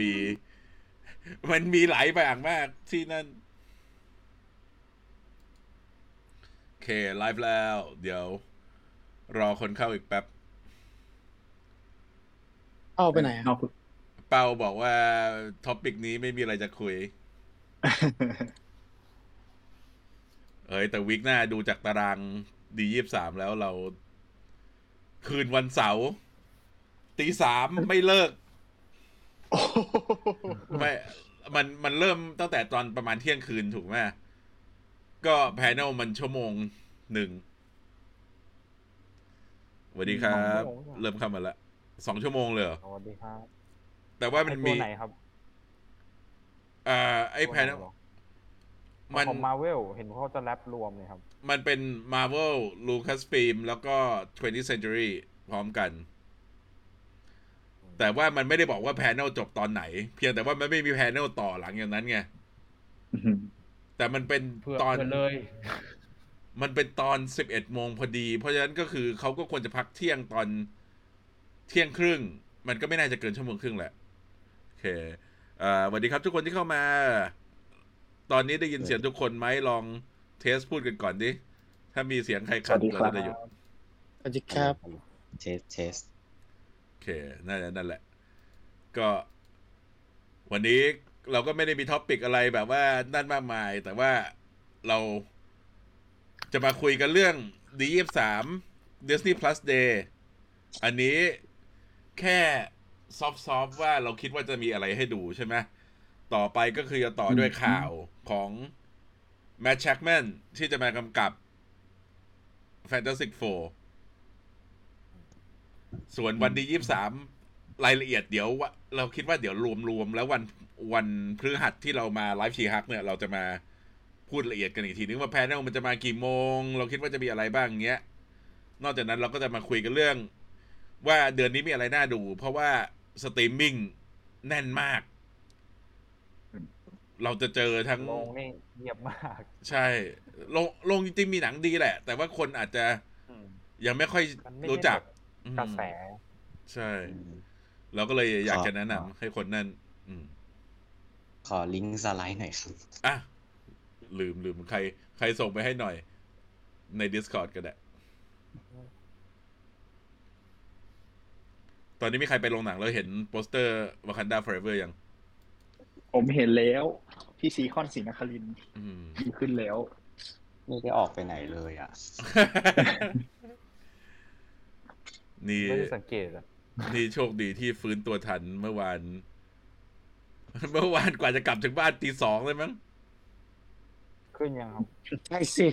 มี มันมีหลายแบบมากที่นั่น โอเค ไลฟ์แล้ว เดี๋ยว รอคนเข้าอีกแป๊บเข้าไปไหนอะนอกเปาบอกว่า topic นี้ไม่มีอะไรจะคุย เอ้ย แต่ week หน้าดูจากตาราง D ยี่สามแล้วเรา คืนวันเสาร์ตีสามไม่เลิก ไม่มันมันเริ่มตั้งแต่ตอนประมาณเที่ยงคืนถูกไหมก็แพนเนลมันชั่วโมงหนึ่งสวัสดีครับสองชั่วโมงเริ่มเข้ามาละสองชั่วโมงเลยเหรอสวัสดีครับ แต่ว่ามันไอ้ตัมีวไหนครับอ่าไอ้แพนเนลมัมันนของมาเวลเห็นเขาจะแรปรวมเลยครับ มันเป็น Marvel Lucasfilm แล้วก็ 20th Century พร้อมกัน แต่ว่ามันไม่ได้บอกว่า panel จบตอนไหน เพียงแต่ว่ามันไม่มี panel ต่อหลังอย่างนั้นไงแต่มันเป็นเพื่อตอนเพื่อเลย มันเป็นตอน11โมงพอดี เพราะฉะนั้นก็คือเขาก็ควรจะพักเที่ยงตอนเที่ยงครึ่ง มันก็ไม่น่าจะเกินชั่วโมงครึ่งแหละโอเคอ่าสวัสดีครับทุกคนที่เข้ามา ตอนนี้ได้ยินเสียงทุกคนไหมลอง test พูดกันก่อนดิ ถ้ามีเสียงใครขัดสวัสดีครับเราจะได้หยุดสวัสดีครับ test test โอ เคนั่นแหละนั่นแหละ ก็ วันนี้เราก็ไม่ได้มี topic อะไรแบบว่านั่นมากมาย แต่ว่าเราจะมาคุยกันเรื่อง D 2 3 Disney Plus Day อันนี้แค่ซอฟต์ๆว่าเราคิดว่าจะมีอะไรให้ดูใช่ไหมต่อไปก็คือจะต่อด้วยข่าวของ Matt Shackman ที่จะมากำกับ Fantastic Four ส่วนวันที่ยี่สามรายละเอียดเดี๋ยววะเราคิดว่าเดี๋ยวรวมๆแล้ววันวันพฤหัสที่เรามาไลฟ์ชีฮักเนี่ยเราจะมาพูดละเอียดกันอีกทีนึงว่าแพนเนลมันจะมากี่โมง เราคิดว่าจะมีอะไรบ้างเงี้ย นอกจากนั้นเราก็จะมาคุยกันเรื่อง ว่าเดือนนี้มีอะไรน่าดู เพราะว่าสตรีมมิ่งแน่นมาก เราจะเจอทั้งลงนี่เงียบมาก ใช่ลงลงจริงๆมีหนังดีแหละ แต่ว่าคนอาจจะอืมยังไม่ค่อยมันไม่รู้จัก กระแสอืมใช่ เราก็เลยอยากจะแนะนำให้คนนั่นอืมขอ link slide หน่อยครับอะลืมลืมใคร ใครส่งไปให้หน่อย ใน Discord ก็ได้ตอนนี้มีใครไปโรงหนังแล้วเห็นโปสเตอร์ Wakanda Forever ยัง ผมเห็นแล้วที่ซีคอนศรีนครินทร์อืมมีขึ้นแล้ว ไม่ได้ออกไปไหนเลยอะ นี่ไม่ได้สังเกตอะนี่โชคดีที่ฟื้นตัวทันเมื่อวาน เมื่อวานกว่าจะกลับถึงบ้านตีสองเลยมั้งขึ้นยังครับใช่สิ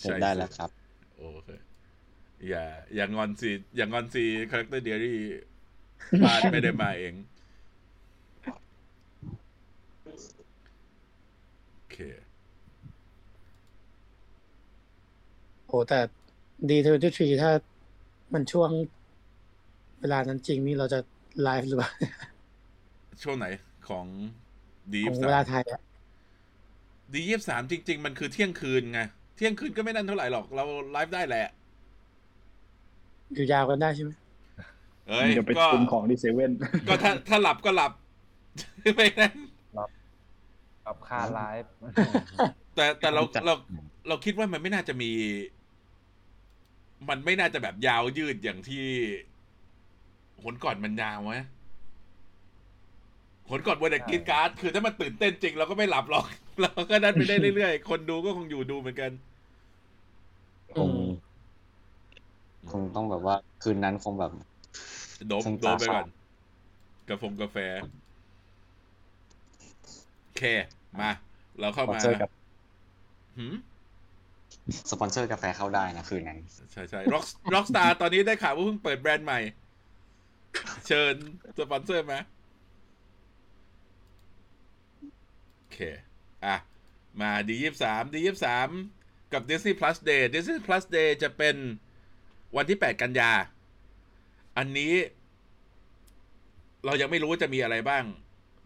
เห็นได้แล้วครับ โอเคอย่า อย่างอนสิอย่างอนสิคาแรคเตอร์เดียรี่บ้านไม่ได้มาเองโอเคโอ้แต่ดีเทอร์ทีถ้า มันช่วงเวลานั้นจริงนี่เราจะไลฟ์หรือเปล่า ช่วงไหนของ D ยี่สามเวลาไทยอะ D ยี่สามจริง ๆ มันคือเที่ยงคืนไง เที่ยงคืนก็ไม่นั่นเท่าไหร่หรอก เราไลฟ์ได้แหละ อยู่ยาวกันได้ใช่ไหมเอ้ยเดี๋ยวไปก็ตุนของที่เซเว่นก็ถ้าถ้าหลับก็หลับไม่นั้นกับคาไลฟ์แต่แต่เราจัดเราเราคิดว่ามันไม่น่าจะมี มันไม่น่าจะแบบยาวยืดอย่างที่หนก่อนมันยาวไหมหนก่อนวันเด็กกินการ์ดคือถ้ามันตื่นเต้นจริงเราก็ไม่หลับหรอกเราก็นั่นไปได้เรื่อยๆ คนดูก็คงอยู่ดูเหมือนกัน คงคงต้องแบบว่า คืนนั้นคงแบบโดมคงโดมไปตาก่อฝานดกาแฟกาแฟโอเค มา เราสเข้าปอนมาเซอร์กับหืม สปอนเซอร์กาแฟเข้าได้นะคืนนั้น ใช่ใช่ร็อก Rockstar ตอนนี้ได้ข่าวว่าเพิ่งเปิดแบรนด์ใหม่ เชิญสปอนเซอร์ไหมโอเค อะ มา D ยี่สาม D ยี่สามกับ Disney Plus Day Disney Plus Day จะเป็นวันที่ 8 กันยา อันนี้ เรายังไม่รู้ว่าจะมีอะไรบ้าง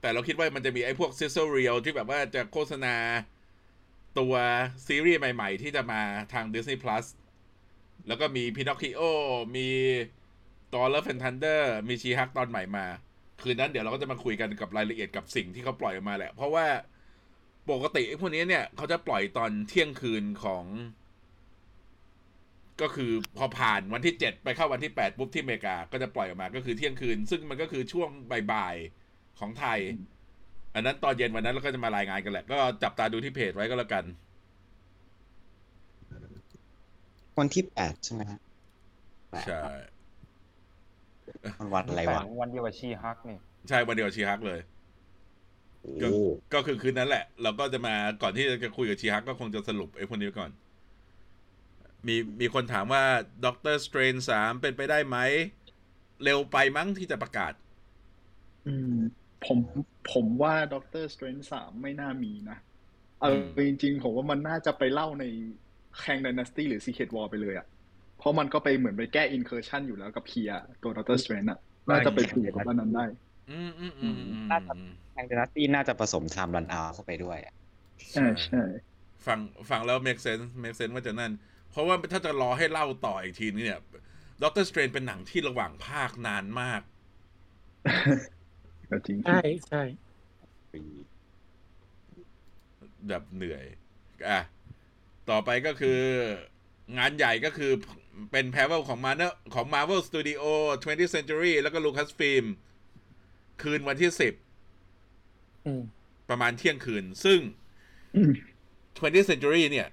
แต่เราคิดว่ามันจะมีไอ้พวก Sizzle Reel ที่แบบว่าจะโฆษณา ตัวซีรีส์ใหม่ ๆ ที่จะมาทาง Disney Plus แล้วก็มี Pinocchio มี Thor Love and Thunder มีชีฮักตอนใหม่มา คืนนั้นเดี๋ยวเราก็จะมาคุยกันกับรายละเอียดกับสิ่งที่เขาปล่อยออกมาแหละ เพราะว่าปกติพวกนี้เนี่ย เขาจะปล่อยตอนเที่ยงคืนของ ก็คือพอผ่านวันที่เจ็ดไปเข้าวันที่แปดปุ๊บที่อเมริกา ก็จะปล่อยออกมาก็คือเที่ยงคืน ซึ่งมันก็คือช่วงบ่ายๆของไทย อันนั้นตอนเย็นวันนั้นเราก็จะมารายงานกันแหละ ก็จับตาดูที่เพจไว้ก็แล้วกัน วันที่แปดใช่ไหมฮะแปดใช่มันวันอะไรแต่วะ วันเดียวกับ She-Hulk นี่ใช่วันเดียวกับ She-Hulk เลยก็โอ้ก็คือคืนนั้นแหละ เราก็จะมาก่อนที่จะคุยกับ She-Hulk ก็คงจะสรุปไอ้พวกนี้ไว้ก่อน มีมีคนถามว่า Doctor Strange สามเป็นไปได้ไหม เร็วไปมั้งที่จะประกาศ อืม ผมผมว่า Doctor Strange สามไม่น่ามีนะเอออืมจริงๆผมว่ามันน่าจะไปเล่าในแคงด y นาสตี้หรือซีเค t วอลไปเลยอะเพราะมันก็ไปเหมือนไปแก้ incursion อยู่แล้วกับเพียตัว Doctor Strange อะน่าจะไปผูกกับด้านนั้นได้ อืมอืมอืมอืมน่าจะทาง Dynasty น่าจะผสม Time Runs Out เข้าไปด้วยอะใช่ใช่ฟังฟังแล้ว make sense make sense ว่าจะนั่น เพราะว่าถ้าจะรอให้เล่าต่ออีกทีนึงเนี่ย Doctor Strange เป็นหนังที่ระหว่างภาคนานมาก ก็จริงใช่ใช่ปีแบบเหนื่อยอะต่อไปก็คืองานใหญ่ก็คือเป็น panel ของมาเนของ Marvel Studio 20th Century แล้วก็ Lucasfilm คืนวันที่อืม10ประมาณเที่ยงคืน ซึ่งอืม 20th Century เนี่ย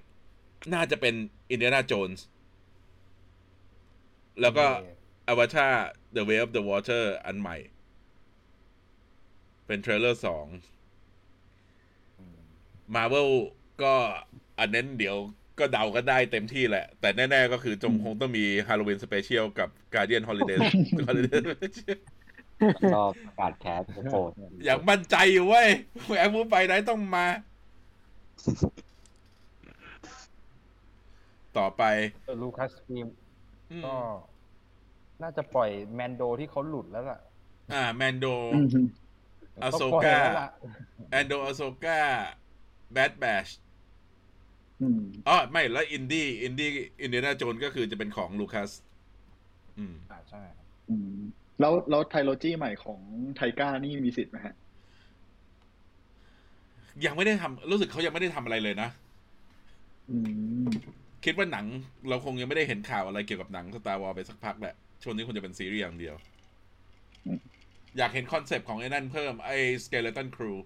น่าจะเป็น Indiana Jones แล้วก็ Avatar The Way of the Water อันใหม่ เป็น trailer สองมาเวลก็อันนั้นเดี๋ยวก็เดาก็ได้เต็มที่แหละ แต่แน่ ๆ ก็คือจงคงต้องมี Halloween Special กับ Guardian Holiday Holiday Special แล้วก็ประกาศ castโฟนอย่างมั่นใจอยู่เว้ยแอมมูไปไหนต้องมา ต่อไปลูคัสฟิล์มอืมก็น่าจะปล่อยแมนโดที่เขาหลุดแล้วล่ะ อ่า แมนโด อืมอาโซต้องปล่อยก้าแล้วล่ะแอนโดอาโซก้าแบดแบชอืมอ๋อไม่แล้วอินดี้อินดี้อินเดียนาโจนก็คือจะเป็นของลูคัส อืมอ่าใช่อืมแล้วแล้ว trilogy ใหม่ของ Taika นี่มีสิทธิ์ไหมฮะ ยังไม่ได้ทำรู้สึกเขายังไม่ได้ทำอะไรเลยนะอืมคิดว่าหนัง เราคงยังไม่ได้เห็นข่าวอะไรเกี่ยวกับหนัง Star Wars ไปสักพักแหละ ช่วงนี้คงจะเป็นซีรีส์อย่างเดียวอืม อยากเห็น concept ของไอ้นั่นเพิ่มไอ้ Skeleton Crew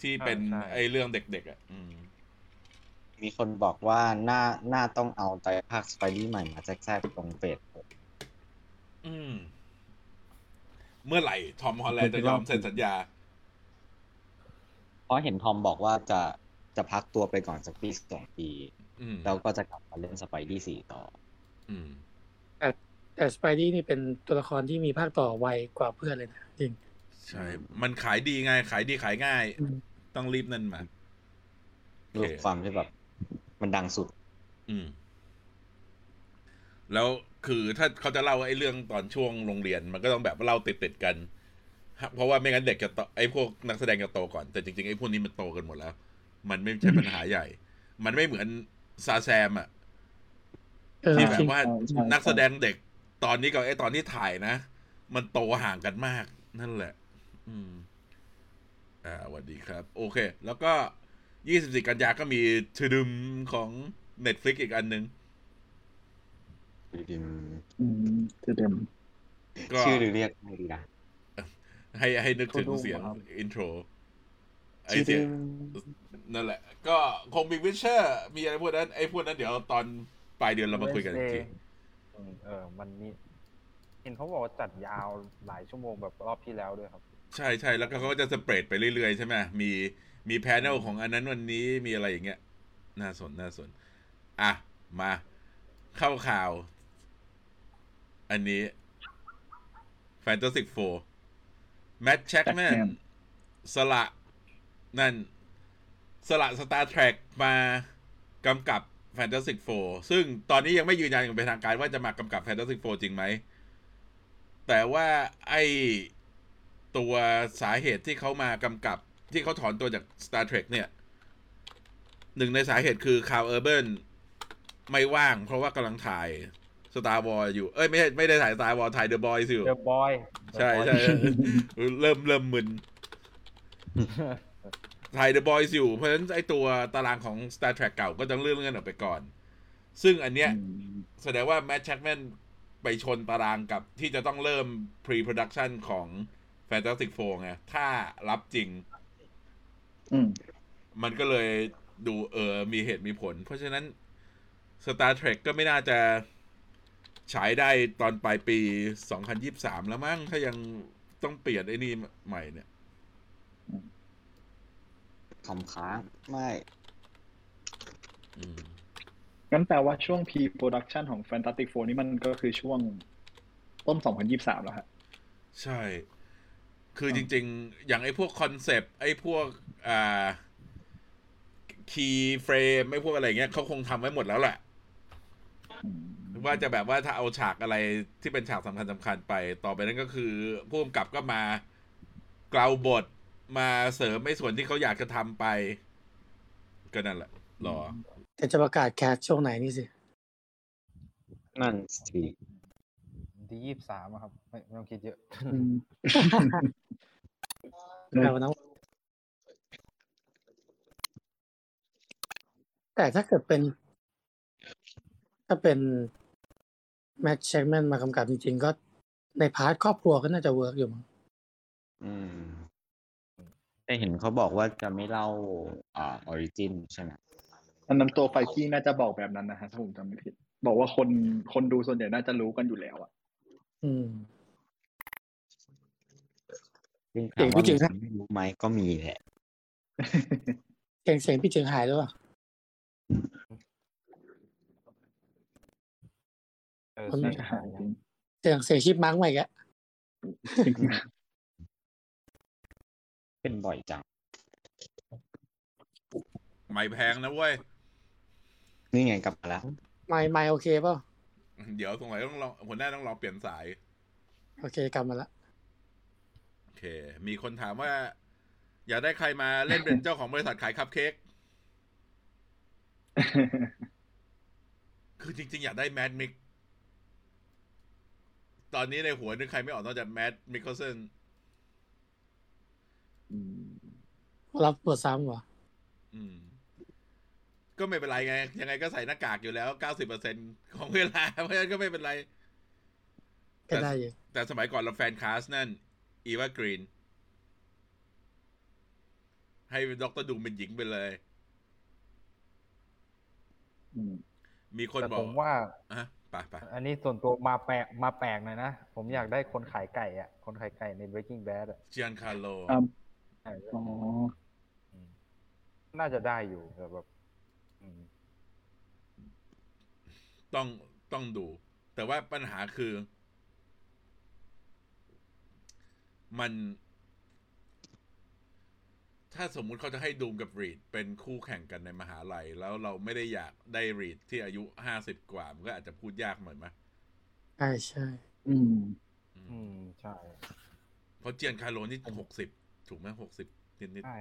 ที่เป็นอ่าใช่ไอ้เรื่องเด็กๆอะอืมมีคนบอกว่าน่าน่าต้องเอาไตรภาคสไปรี่ใหม่มาแทรกๆตรงเฟสหกอืมเมื่อไหร่ทอมฮอลแลนด์จะยอมเซ็นสัญญา เพราะเห็นทอมบอกว่าจะจะพักตัวไปก่อนสักปีสองปีอืมแล้วก็จะกลับมาเล่นสไปรี่สี่ต่อ อืม แต่สไปดี้นี่เป็นตัวละครที่มีภาคต่อไวกว่าเพื่อนเลยนะจริง ใช่ มันขายดีไง ขายดีขายง่ายอืมต้องรีบนั่นมาโอเครูปความที่แบบ มันดังสุด อืม แล้วคือถ้าเขาจะเล่าไอ้เรื่องตอนช่วงโรงเรียน มันก็ต้องแบบเล่าติดติดๆกัน เพราะว่าไม่งั้นเด็กจะโตไอ้พวกนักแสดงจะโตก่อน แต่จริงๆไอ้พวกนี้มันโตกันหมดแล้ว มันไม่ใช่ปัญหาใหญ่ มันไม่เหมือนซาแซมอะเออที่แบจริบงว่าใช่ใช่นักแสดงเด็ก ตอนนี้กับไอ้ตอนที่ถ่ายนะ มันโตห่างกันมาก นั่นแหละ อืม อ่าสวัสดีครับ โอเค แล้วก็24กันยาก็มี Tudum ของ Netflix อีกอันหนึ่งอืมจะเต็มก็ชื่อเรียกไม่ดีนะให้ให้นึกถึง Tudum เสียงครับ intro ไอ้เสียงนั่นแหละ ก็คงมี Witcher มีอะไรพวกนั้น ไอ้พวกนั้นเดี๋ยวตอนปลายเดือนเรามาคุยกันอีกที อืมเออ มันนี่เห็นเขาบอกว่าจัดยาวหลายชั่วโมงแบบรอบที่แล้วด้วยครับ ใช่ใช่แล้วก็เขาก็จะ spread ไปเรื่อยๆ ใช่ไหมมีมี panel ของอันนั้นวันนี้มีอะไรอย่างเงี้ย น่าสนน่าสน อะ มาเข้าข่าว อันนี้ Fantastic Four Matt Shakman Shakman สละ นั่น สละ Star Trek มากำกับ Fantastic Four ซึ่งตอนนี้ยังไม่ยืนยันอย่างเป็นทางการว่าจะมากำกับ Fantastic Four จริงไหม แต่ว่าไอตัวสาเหตุที่เขามากำกับที่เขาถอนตัวจาก Star Trek เนี่ย หนึ่งในสาเหตุคือคา r เออร์เบิร์นไม่ว่างเพราะว่ากำลังถ่าย Star Wars อยู่ เอ้ย ไม่ใช่ไม่ได้ถ่าย Star Wars ถ่าย The Boys อยู่ The Boy ใช่ใช่เริ่มเริ่มมึน ถ่าย The Boys อยู่ เพราะฉะนั้นไอตัวตารางของ Star Trek เก่าก็ต้องเลื่อนเลื่อนออกไปก่อน ซึ่งอันเนี้ยแสดงว่าแม t ช h กแมนไปชนตารางกับที่จะต้องเริ่ม pre-production ของ Fantastic Four ไง ถ้ารับจริงอืมมันก็เลยดูเออ มีเหตุมีผล เพราะฉะนั้น Star Trek ก็ไม่น่าจะฉายได้ตอนปลายปี 2023 แล้วมั้ง ถ้ายังต้องเปลี่ยนไอ้นี่ใหม่เนี่ย คำค้างไม่ อืมงั้นแปลว่าช่วง pre-production ของ Fantastic Four นี่มันก็คือช่วงต้น 2023แล้วฮะ ใช่ คือจริง ๆ อย่างไอ้พวก concept ไอ้พวกอ่า keyframe ไอ้พวกอะไรเงี้ยเขาคงทำไว้หมดแล้วแหละ ว่าจะแบบว่าถ้าเอาฉากอะไรที่เป็นฉากสำคัญสำคัญไป ต่อไปนั้นก็คือผู้กำกับก็มาเกลาบท มาเสริมในส่วนที่เขาอยากจะทำไป ก็นั่นแหละ รอ แต่จะประกาศแคสช่วงไหนนี่สิ นั่นสิที่ยี่สามครับ ไม่ไม่ต้องคิดเยอะอืมแต่วันนั้นแต่ถ้าเกิดเป็น ถ้าเป็นแม t ช h กแมนมากำกับจริงๆ ก็ใน part ครอบครัวก็น่าจะ work อยู่มั้งอืม แต่เห็นเขาบอกว่าจะไม่เล่าอ่า origin ใช่ไหมอันนั้นตัว Feige น่าจะบอกแบบนั้นนะฮะถ้าผมจำไม่ผิด บอกว่าคนคนดูส่วนใหญ่น่าจะรู้กันอยู่แล้วอะอืมซึ่งเก่ถามงว่าพี่เก่งมีครับคนไม่รู้ไหมก็มีแหละเสียงเสียงพี่เจิงหายแล้วอะเออคนใช่น่าจะหายจริงเสียงเสียงชิปมังใหม่แกะ เป็นบ่อยจัง ไม่แพงนะเว้ย นี่ไงกลับมาแล้ว ไม่ไม่โอเคเปล่าเดี๋ยวสงสัยต้องลองหัวหน้าต้องลองเปลี่ยนสาย โอเคกลับมาละโอเค มีคนถามว่า อยากได้ใครมาเล่นเป็นเจ้าของบริษัทขายคัพเค้กคือจริง ๆ อยากได้ Mads Mik ตอนนี้ในหัวนึกใครไม่ออกนอกจาก Mads Mikkelsen อืม รับเปิดซ้ำเหรออืมก็ไม่เป็นไรไง ยังไงก็ใส่หน้ากากอยู่แล้วเก้าสิบเปอร์เซ็นต์ของเวลา เพราะฉะนั้นก็ไม่เป็นไรก็ได้อยู่แต่สมัยก่อนเรา fan cast นั่น Eva Green ให้ Doctor Doom เป็นหญิงไปเลยอืมมีคนบอกแต่ผมว่าอะไปไปอันนี้ส่วนตัวมาแปลกมาแปลกหน่อยนะ ผมอยากได้คนขายไก่อะ คนขายไก่ใน Breaking Bad อะ Giancarlo อะใช่อ๋ออืมน่าจะได้อยู่แต่แบบอืมต้องต้องดู แต่ว่าปัญหาคือ มัน ถ้าสมมุติเขาจะให้ดูมกับรีดเป็นคู่แข่งกันในมหาลัย แล้วเราไม่ได้อยากได้รีดที่อายุห้าสิบกว่า มันก็อาจจะพูดยากหน่อยไหมใช่ใช่ อืม อืมอืมใช่ เพราะเจียนคาร์โลนี่หกสิบ ถูกไหมหกสิบนิดนิดใช่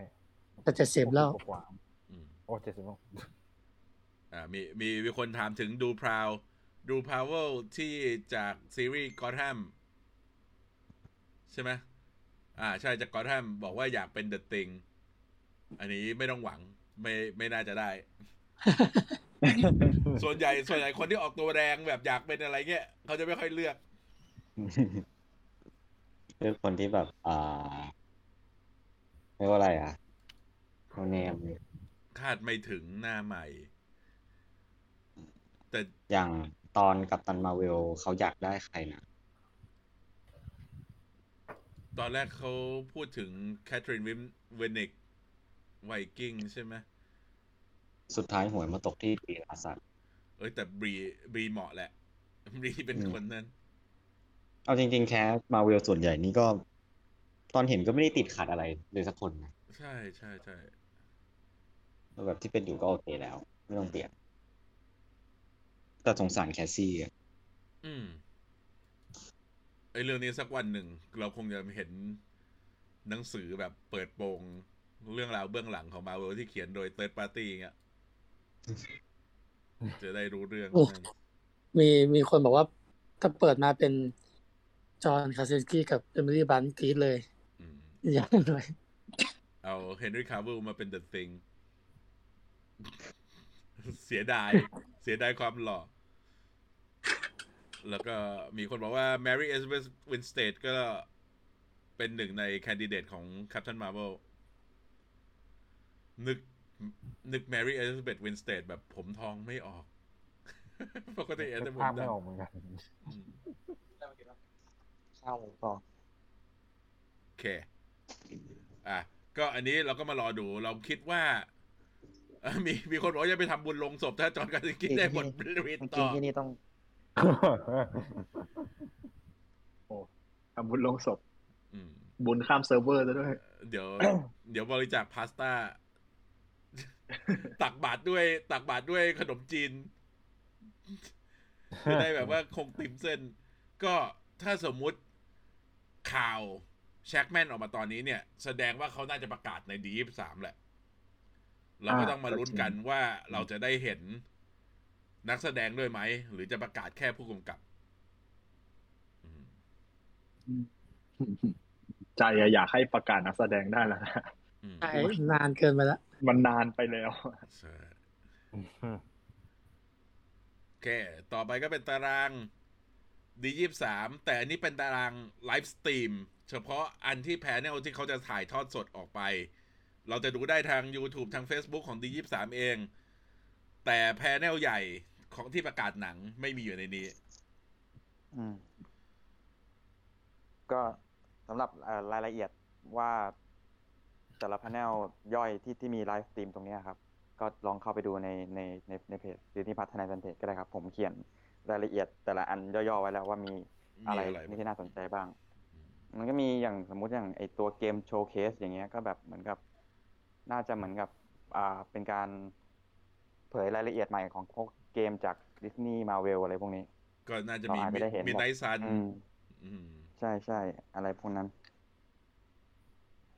แต่จะเสพแล้วกว่าๆอืมโอ้เจ็ดสิบแล้วอ่ามีมีมีคนถามถึงดูพราว ดูพาวเวลที่จากซีรีส์กอ t แฮมใช่ไหมอ่า ใช่จากกอ t แฮมบอกว่าอยากเป็นเดอะติงอันนี้ไม่ต้องหวังไม่ไม่น่าจะได้ ส่วนใหญ่ส่วนใหญ่คนที่ออกตัวแรงแบบอยากเป็นอะไรเงี้ยเขาจะไม่ค่อยเลือกคือคนที่แบบ อ่าเรียกว่าอะไรอะโนเนมคาดไม่ถึงหน้าใหม่ แต่อย่างตอนกัปตันมาเวลเขาอยากได้ใครนะตอนแรกเขาพูดถึงแคทรินวิมเวนิกไวกิ้งใช่ไหมสุดท้ายหวยมาตกที่ปีลาสัตเอ้ย แต่บรีบรีเหมาะแหละ บรีเป็นอืมคนนั้น เอาจริง ๆ cast Marvel ส่วนใหญ่นี่ก็ ตอนเห็นก็ไม่ได้ติดขัดอะไรเลยสักคนนะใช่ใช่ใช่แบบที่เป็นอยู่ก็โอเคแล้ว ไม่ต้องเปลี่ยน แต่สงสาร Cassie อะอืมไอ้เรื่องนี้สักวันหนึ่ง เราคงจะเห็นหนังสือแบบเปิดโปงเรื่องราวเบื้องหลังของมาเวลที่เขียนโดย third party เงี้ยจะได้รู้เรื่องโอ้นั่นมีมีคนบอกว่า ถ้าเปิดมาเป็น John Krasinski กับ Emily Blunt กรี๊ดเลย อืมอย่างเลยเอา Henry Cavill มาเป็น The Thing เสียดาย เสียดายความหล่อ แล้วก็มีคนบอกว่า Mary Elizabeth Winstead ก็เป็นหนึ่งใน candidate ของ Captain Marvel นึกนึก Mary Elizabeth Winstead แบบผมทองไม่ออกปกติอาจนึจะกผมภาพไม่ดำออกเหมือนกันอืมข้าวต่อโอเค อะก็อันนี้เราก็มารอดูเราคิดว่าเอ่อมีมีคนบอกว่าจะไปทำบุญลงศพถ้าจอห์นการินกินได้บทรีดจริต่งอๆที่นี่ต้องทำบุญลงศพอืมบุญข้ามเซิร์ฟเวอร์ซะด้วย เดี๋ยว เดี๋ยวบริจาคพาสต้า ตักบาตรด้วย ตักบาตรด้วยขนมจีนจะได้แบบว่าคงธีมเส้น ก็ถ้าสมมุติข่าว Shakman ออกมาตอนนี้เนี่ย แสดงว่าเขาน่าจะประกาศใน D ยี่สามแหละ เราก็อ่าต้องมาลุ้นกันว่าเราจะได้เห็นนักแสดงด้วยไหม หรือจะประกาศแค่ผู้กำกับอืมใจอะอยากให้ประกาศนักแสดงได้แล้วนะอืมใช่นานเกินไปแล้ว มันนานไปแล้วใช่โอเค ต่อไปก็เป็นตาราง D ยี่สามแต่อันนี้เป็นตาราง livestream เฉพาะอันที่ panel ที่เขาจะถ่ายทอดสดออกไป เราจะดูได้ทาง YouTube ทาง Facebook ของ D ยี่สามเอง แต่ panel ใหญ่ของที่ประกาศหนังไม่มีอยู่ในนี้ อืม ก็สำหรับรายละเอียดว่าแต่ละ panel ย่อยที่ที่มี live stream ตรงนี้ครับ ก็ลองเข้าไปดูในในในในเพจหรือที่พัฒนาแฟนเพจก็ได้ครับ ผมเขียน รายละเอียดแต่ละอันย่อๆไว้แล้วว่ามีมีอะไรอะไรที่น่าสนใจบ้าง มันก็มีอย่างสมมุติอย่างไอตัว game showcase อย่างเงี้ยก็แบบเหมือนกับ น่าจะเหมือนกับอ่าเป็นการเผยรายละเอียดใหม่ของพวกเกมจากดิสนีย์มาเวลอะไรพวกนี้ ก็น่าจะมีเราอาจจะได้เห็นมิดไนซันอืมอืมใช่ใช่อะไรพวกนั้น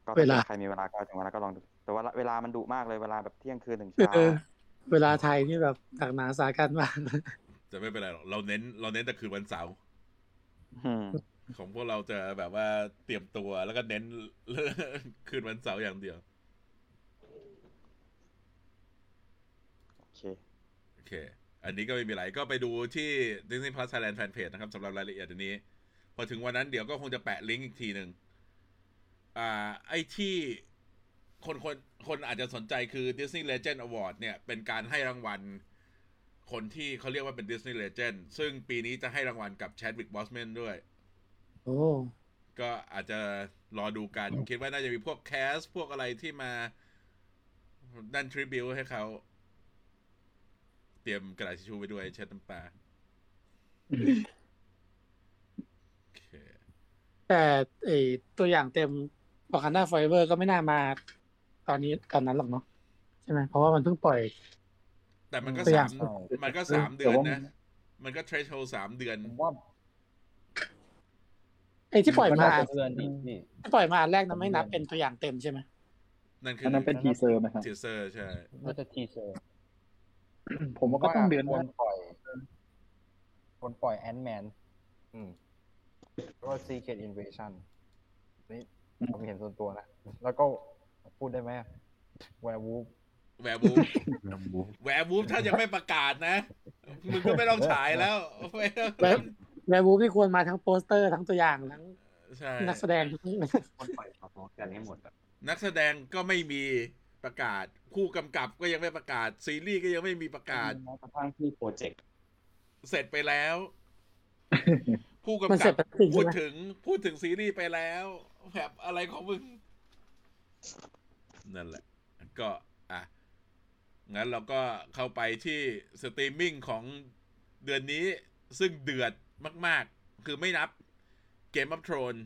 ก็เวลาถ้าใครมีเวลาก็ถึงเวลาก็ลองดู แต่ว่าเวลามันดุมากเลยเวลาแบบเที่ยงคืนถึงเอเช้าอเวลาไทยนี่แบบหนักหนาสากันมาก แต่ไม่เป็นไรหรอกเราเน้น เราเน้นแต่คืนวันเสาร์อืมของพวกเราจะแบบว่าเตรียมตัวแล้วก็เน้นคืนวันเสาร์อย่างเดียว โอเค โอเค อันนี้ก็ไม่มีอะไรก็ไปดูที่ Disney Plus Thailand Fanpage นะครับสำหรับรายละเอียดอันนี้ พอถึงวันนั้นเดี๋ยวก็คงจะแปะลิงก์อีกทีหนึ่งอ่า ไอ้ที่คนคนคนอาจจะสนใจคือ Disney Legend Award เนี่ย เป็นการให้รางวัล คนที่เขาเรียกว่าเป็น Disney Legend ซึ่งปีนี้จะให้รางวัลกับ Chadwick Boseman ด้วย โอ้ ก็อาจจะรอดูกัน คิดว่าน่าจะมีพวกแคส พวกอะไรที่มาดันทริบิวให้เขา เตรียมกระดาษทิชชู่ไปด้วยเช็ดน้ำตาโอเคแต่ไอตัวอย่างเต็มวากันดาไฟเบอร์ก็ไม่น่ามา ตอนนี้ตอนนั้นหรอกเนาะใช่ไหมเพราะว่ามันเพิ่งปล่อย แต่มันก็ตัวอสาย่างมใช่มันก็สามเดือนนะ มันก็เทรชโฮสามเดือนผมว่าไอที่ปล่อยมาน่จะเดือนนี้พี่ที่ปล่อยมาอันแรกนั้นไม่นับเป็นตัวอย่างเต็มใช่ไหมนั่นคือันนั้นเป็นทีเซอร์ไหมครับทีเซอร์ใช่น่าจะทีเซอร์ ผมว่าก็ต้องเดือนหคน้านปล่อยคนปล่อยแอนด์แมนอืมแล้วก็ Secret Invasion นี่ผมเห็นส่วนตัวนะ แล้วก็พูดได้ไหมแวร์วูฟ แวร์บูฟแวร์บูฟถ้ายังไม่ประกาศนะมึงก็ไม่ต้องฉายแล้วไม่ต้องแวร์แวร์วูฟที่ควรมาทั้งโปสเตอร์ทั้งตัวอย่างทั้งใช่นักแสดงทั้งคนปล่อยพร้อมกันให้หมดอะนักแสดงก็ไม่มีประกาศผู้กำกับก็ยังไม่ประกาศ ซีรีส์ก็ยังไม่มีประกาศแม้กระทั่งที่โปรเจกต์เสร็จไปแล้ว ผู้มันกำเสร็กัจบไปจริงพูใช่ดไหมถึงพูดถึงซีรีส์ไปแล้วแบบอะไรของมึงนั่นแหละ ก็อะ งั้นเราก็เข้าไปที่สตรีมมิ่งของเดือนนี้ซึ่งเดือดมาก ๆ คือไม่นับ Game of Thrones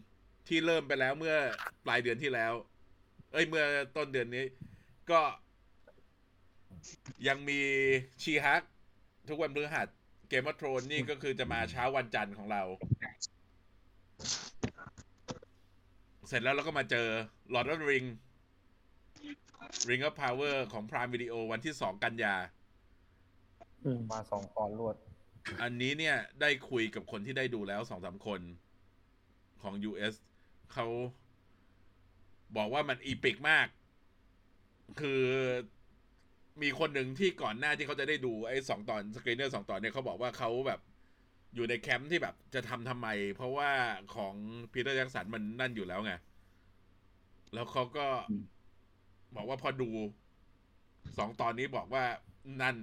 ที่เริ่มไปแล้วเมื่อปลายเดือนที่แล้ว เอ้ยเมื่อต้นเดือนนี้ ก็ยังมี She-Hulk ทุกวันพฤหัสเกม of Thrones นี่ก็คือจะมาเช้าวันจันทร์ของเรา เสร็จแล้วเราก็มาเจอ Lord of the Ring Ring of Power ของ Prime Video วันที่สองกันยาอืมมาสองตอนรวด อันนี้เนี่ยได้คุยกับคนที่ได้ดูแล้วสองสามคนของ US เขาบอกว่ามัน epic มาก คือมีคนหนึ่งที่ก่อนหน้าที่เขาจะได้ดูไอ้สองตอน screener สองตอนเนี่ยเขาบอกว่าเขาแบบอยู่ในแคมป์ที่แบบจะทำทำไม เพราะว่าของ Peter Jackson มันนั่นอยู่แล้วไง แล้วเขาก็อืม บอกว่าพอดูสองตอนนี้บอกว่านั่น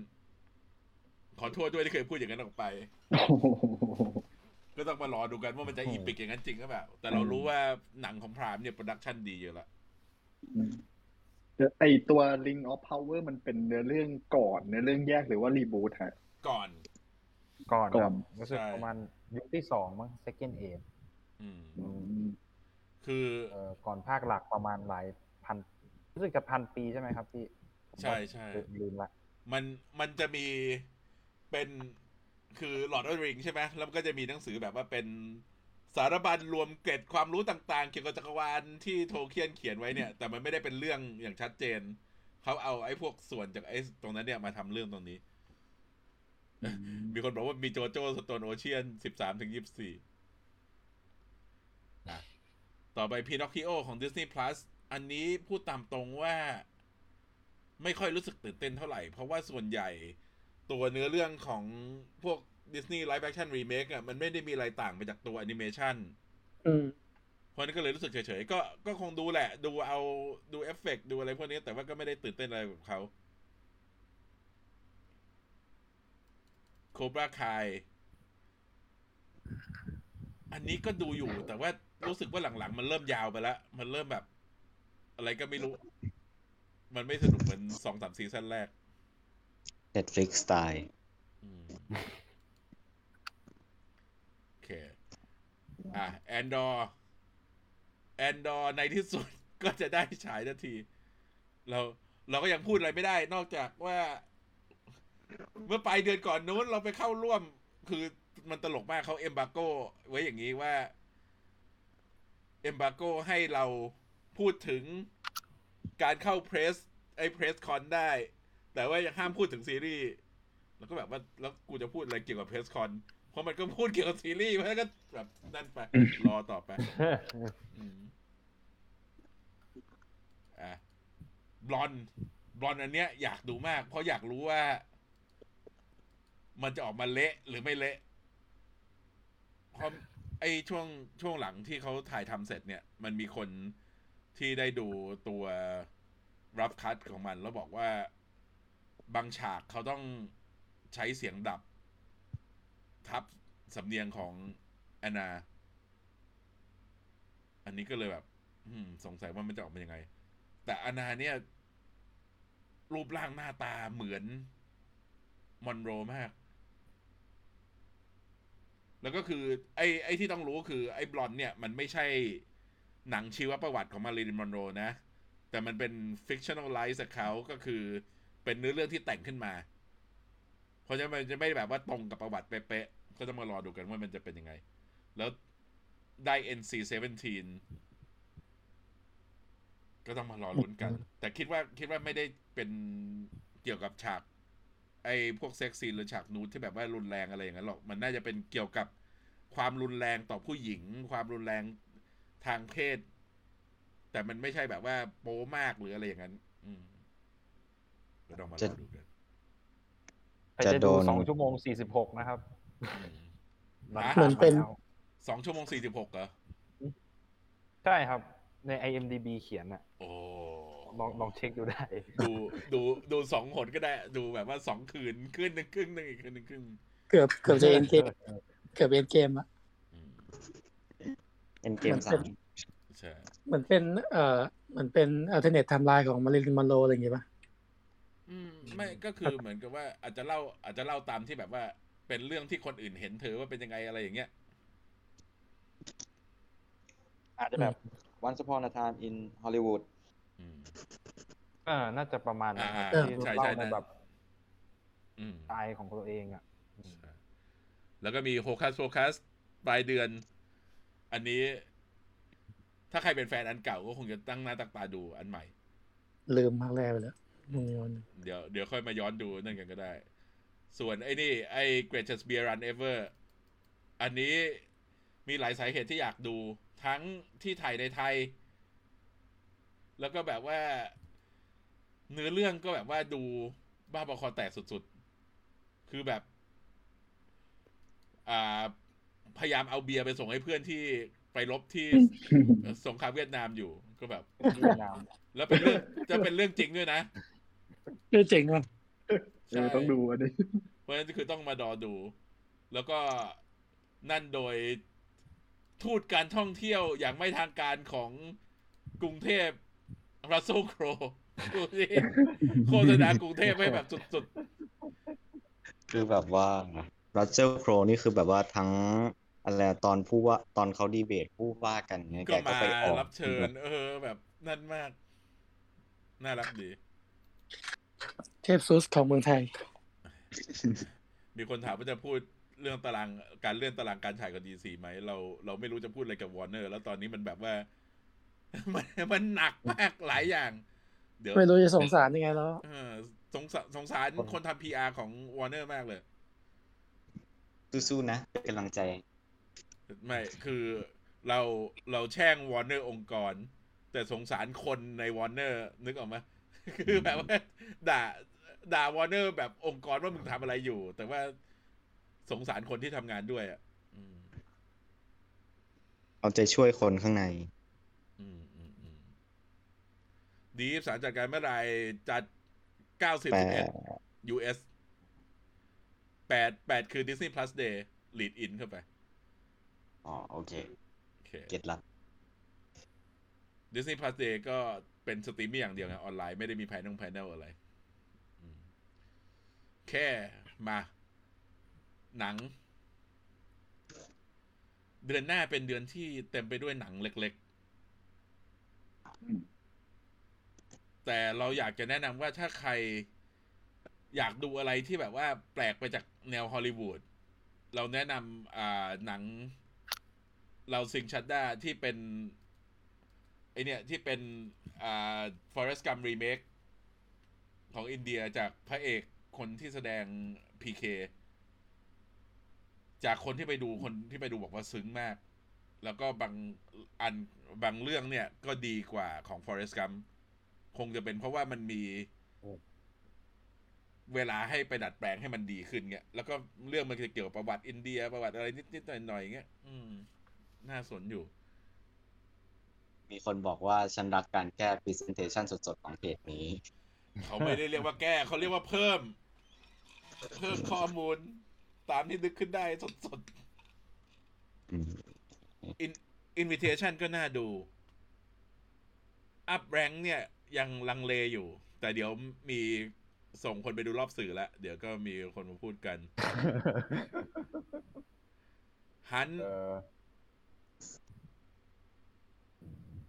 ขอโทษด้วยที่เคยพูดอย่างนั้นออกไป ก็ต้องมารอดูกันว่ามันจะ epic อย่างนั้นจริงหรือเปล่าแต่เรารู้ว่าหนังของ Prime เนี่ย production ดีอยู่แล้วเดี๋ยวไอ้ตัว Ring of Power มันเป็นเนื้อเรื่องก่อนเนื้อเรื่องแยกหรือว่ารีบูทฮะ ก่อน ก่อนก่คอรันบรู้สึกใช่ประมาณยุคที่สองมั้ง second age อืมอืมคือเอ่อก่อนภาคหลักประมาณหลายพัน รู้สึกจะพันปีใช่ไหมครับพี่ผมใช่ใช่ลืมละมันมันจะมีเป็นคือหลอด of the Ring ใช่ไหมแล้วมันก็จะมีหนังสือแบบว่าเป็นสารบัญรวมเกร็ดความรู้ต่างๆ เกี่ยวกับจักรวาลที่โทเคียนเขียนไว้เนี่ย แต่มันไม่ได้เป็นเรื่องอย่างชัดเจน เขาเอาไอ้พวกส่วนจากไอ้ตรงนั้นเนี่ยมาทำเรื่องตรงนี้ มีคนบอกว่ามี JoJo Stone Ocean สิบสามถึงยี่สี่ต่อไป Pinocchio ของ Disney Plus อันนี้พูดตามตรงว่า ไม่ค่อยรู้สึกตื่นเต้นเท่าไหร่ เพราะว่าส่วนใหญ่ตัวเนื้อเรื่องของพวก Disney Live Action Remake อะมันไม่ได้มีอะไรต่างไปจากตัวแอนิเมชันอืมเพราะฉะนั้นก็เลยรู้สึกเฉยๆ ก็ก็คงดูแหละ ดูเอาดูเอฟเฟกต์ดูอะไรพวกนี้ แต่ว่าก็ไม่ได้ตื่นเต้นอะไรกับเขา Cobra Kai อันนี้ก็ดูอยู่แต่ว่ารู้สึกว่าหลังๆ มันเริ่มยาวไปแล้ว มันเริ่มแบบ อะไรก็ไม่รู้ มันไม่สนุกเหมือนสองสาม season แรก Netflix styleอืมโอเค อะ Andor Andor ในที่สุดก็จะได้ฉายนาที เราเราก็ยังพูดอะไรไม่ได้ นอกจากว่า เมื่อปลายเดือนก่อนนู้นเราไปเข้าร่วม คือมันตลกมากเขา embargo ไว้อย่างนี้ว่า embargo ให้เรา พูดถึงการเข้า press ไอ้ press con ได้ แต่ว่ายังห้ามพูดถึงซีรีส์แล้วก็แบบว่าแล้วกูจะพูดอะไรเกี่ยวกับเพรสคอนเพราะมันก็พูดเกี่ยวกับซีรีส์เพราะฉะนั้นก็แบบนั่นไปรอต่อไปอะบลอนบลอนอันเนี้ยอยากดูมาก เพราะอยากรู้ว่า มันจะออกมาเละหรือไม่เละเพราะไอ้ช่วงช่วงหลังที่เขาถ่ายทำเสร็จเนี่ย มันมีคน ที่ได้ดูตัวรับคัตของมันแล้วบอกว่าบางฉากเขาต้องใช้เสียงดับ ทับสำเนียงของแอนนา อันนี้ก็เลยแบบสงสัยว่ามันจะออกมายังไง แต่อานาเนี่ย รูปร่างหน้าตาเหมือนมอนโรมาก แล้วก็คือ ไอ้ไอ้ที่ต้องรู้คือ ไอ้บลอนเนี่ย มันไม่ใช่ หนังชีวประวัติของมาริลินมอนโรนะ แต่มันเป็น fictionalize account ก็คือเป็นเนื้อเรื่องที่แต่งขึ้นมา เพราะฉะนั้นมันจะไม่แบบว่าตรงกับประวัติเป๊ะๆ ก็ต้องมารอดูกันว่ามันจะเป็นยังไง แล้วได้ NC 17ก็ต้องมารอลุ้นกัน แต่คิดว่าคิดว่าไม่ได้เป็นเกี่ยวกับฉาก ไอ้พวกเซ็กซีนหรือฉากนูดที่แบบว่ารุนแรงอะไรอย่างนั้นหรอก มันน่าจะเป็นเกี่ยวกับความรุนแรงต่อผู้หญิง ความรุนแรง ทางเพศ แต่มันไม่ใช่แบบว่าโป๊มากหรืออะไรอย่างนั้น อืมก็ต้องมารอดูกันไปจะดูสองชั่วโมงสี่สิบหกนะครับอืมรัฮะเหมือนเป็นแล้วสองชั่วโมงสี่สิบหกเหรอ ใช่ครับ ใน IMDB เขียนอะโอ้ลองลองเช็คดูได้ ดูดูดูสองหนก็ได้ ดูแบบว่าสองคืน คืนหนึ่งครึ่งหนึ่งอีกคืนหนึ่งครึ่ง เกือบเกือบจะเอ็นเกม เกือบเอ็นเกมอะอืม เอ็นเกมมันสาเป็นมใช่เหมือนเป็น เอ่อเหมือนเป็นอัลเทอร์เนทไทม์ไลน์ของมาริลินมอนโรอะไรอย่างงี้ป่ะอืมไม่ก็คือเหมือนกับว่าอาจจะเล่าอาจจะเล่าตามที่แบบว่าเป็นเรื่องที่คนอื่นเห็นเธอว่าเป็นยังไงอะไรอย่างเงี้ย อาจจะแบบ Once Upon a Time in Hollywood อืมอ่า น่าจะประมาณนั้นครับอ่าที่ใช่เล่าใช่ในนะแบบอืมสไตล์ของตัวเองอะใช่แล้วก็มีโ o คัสโ o คัสปลายเดือน อันนี้ ถ้าใครเป็นแฟนอันเก่าก็คงจะตั้งหน้าตั้งตาดูอันใหม่ ลืมมากแล้วไปแล้วมึงมันเดี๋ยวเดี๋ยวค่อยมาย้อนดูนั่นกันก็ได้ ส่วนไอ้นี่ ไอ้ Greatest Beer Run Ever อันนี้มีหลายสาเหตุที่อยากดู ทั้งที่ถ่ายในไทย แล้วก็แบบว่า เนื้อเรื่องก็แบบว่าดูบ้าบอคอแตกสุดๆ คือแบบ อ่า พยายามเอาเบียร์ไปส่งให้เพื่อนที่ไปรบที่สงครามเวียดนามอยู่ก็แบบเวียดนามแล้วเป็นเรื่องจะเป็นเรื่องจริงด้วยนะเรื่องเจ๋งว่ะเออต้องดูอันนี้เพราะฉะนั้นคือต้องมาดอดู แล้วก็นั่นโดยทูตการท่องเที่ยวอย่างไม่ทางการของกรุงเทพรัสโซโครดูสิโฆษณากรุงเทพให้แบบสุดคือแบบว่ารัสเซลโครนี่คือแบบว่าทั้ง อะไรตอนผู้ว่าตอนเขาดีเบตผู้ว่ากันเนี่ยๆก็แกก็มาไปออกรับเชิญ เออ แบบนั่นมาก น่ารักดี เทพซุสของเมืองไทย มีคนถามว่าจะพูดเรื่องตารางการเลื่อนตารางการฉายกับดีซีไหมเราเราไม่รู้จะพูดอะไรกับวอร์เนอร์ แล้วตอนนี้มันแบบว่า มันมันหนักมากหลายอย่าง เดี๋ยวไม่รู้จะสงสารยังไงแล้วเออสงสารสงสารคนทำ PR ของวอร์เนอร์มากเลยสู้ๆนะเป็นกำลังใจ ไม่คือเราเราแช่งวอร์เนอร์องค์กร แต่สงสารคนในวอร์เนอร์นึกออกไหมคือแบบว่าด่าด่าวอร์เนอร์แบบองค์กรว่ามึงทำอะไรอยู่ แต่ว่าสงสารคนที่ทำงานด้วยอะอืมเอาใจช่วยคนข้างในอืมอืมอืมดีฟสารจัดการเมื่อไหรจัดเก้าสิบแปเอ็ดด US แปดแปดคือ Disney Plus Day lead in เข้าไป อ๋อโอเคโอเคเก็ตละ Disney Plus Day ก็เป็นสตรีมมิ่งอย่างเดียวไงออนไลน์ไม่ได้มีแพนนงแพนเนลอะไรอืมแค่มา หนัง เดือนหน้าเป็นเดือนที่เต็มไปด้วยหนังเล็กอืมๆแต่เราอยากจะแนะนำว่าถ้าใครอยากดูอะไรที่แบบว่าแปลกไปจากแนวฮอลลีวูดเราแนะนำอ่าหนัง เราซิงชัดด้าที่เป็นไอเนี่ยที่เป็นอ่า Forest Gump remake ของอินเดียจากพระเอกคนที่แสดง PK จากคนที่ไปดูคนที่ไปดูบอกว่าซึ้งมาก แล้วก็บางอันบางเรื่องเนี่ยก็ดีกว่าของ Forest Gump คงจะเป็นเพราะว่ามันมีเวลาให้ไปดัดแปลงให้มันดีขึ้นเงี้ย แล้วก็เรื่องมันจะเกี่ยวกับประวัติอินเดียประวัติอะไรนิดๆหน่อยๆเงี้ย อืม น่าสนอยู่ มีคนบอกว่าฉันรักการแก้ presentation สดๆ ของเพจนี้ เขาไม่ได้เรียกว่าแก้เขาเรียกว่าเพิ่ม เพิ่มข้อมูล ตามที่นึกขึ้นได้สดอืมๆ invitation ก็น่าดู up rank เนี่ยยังลังเลอยู่ แต่เดี๋ยวมีส่งคนไปดูรอบสื่อแล้ว เดี๋ยวก็มีคนมาพูดกัน ฮัน เ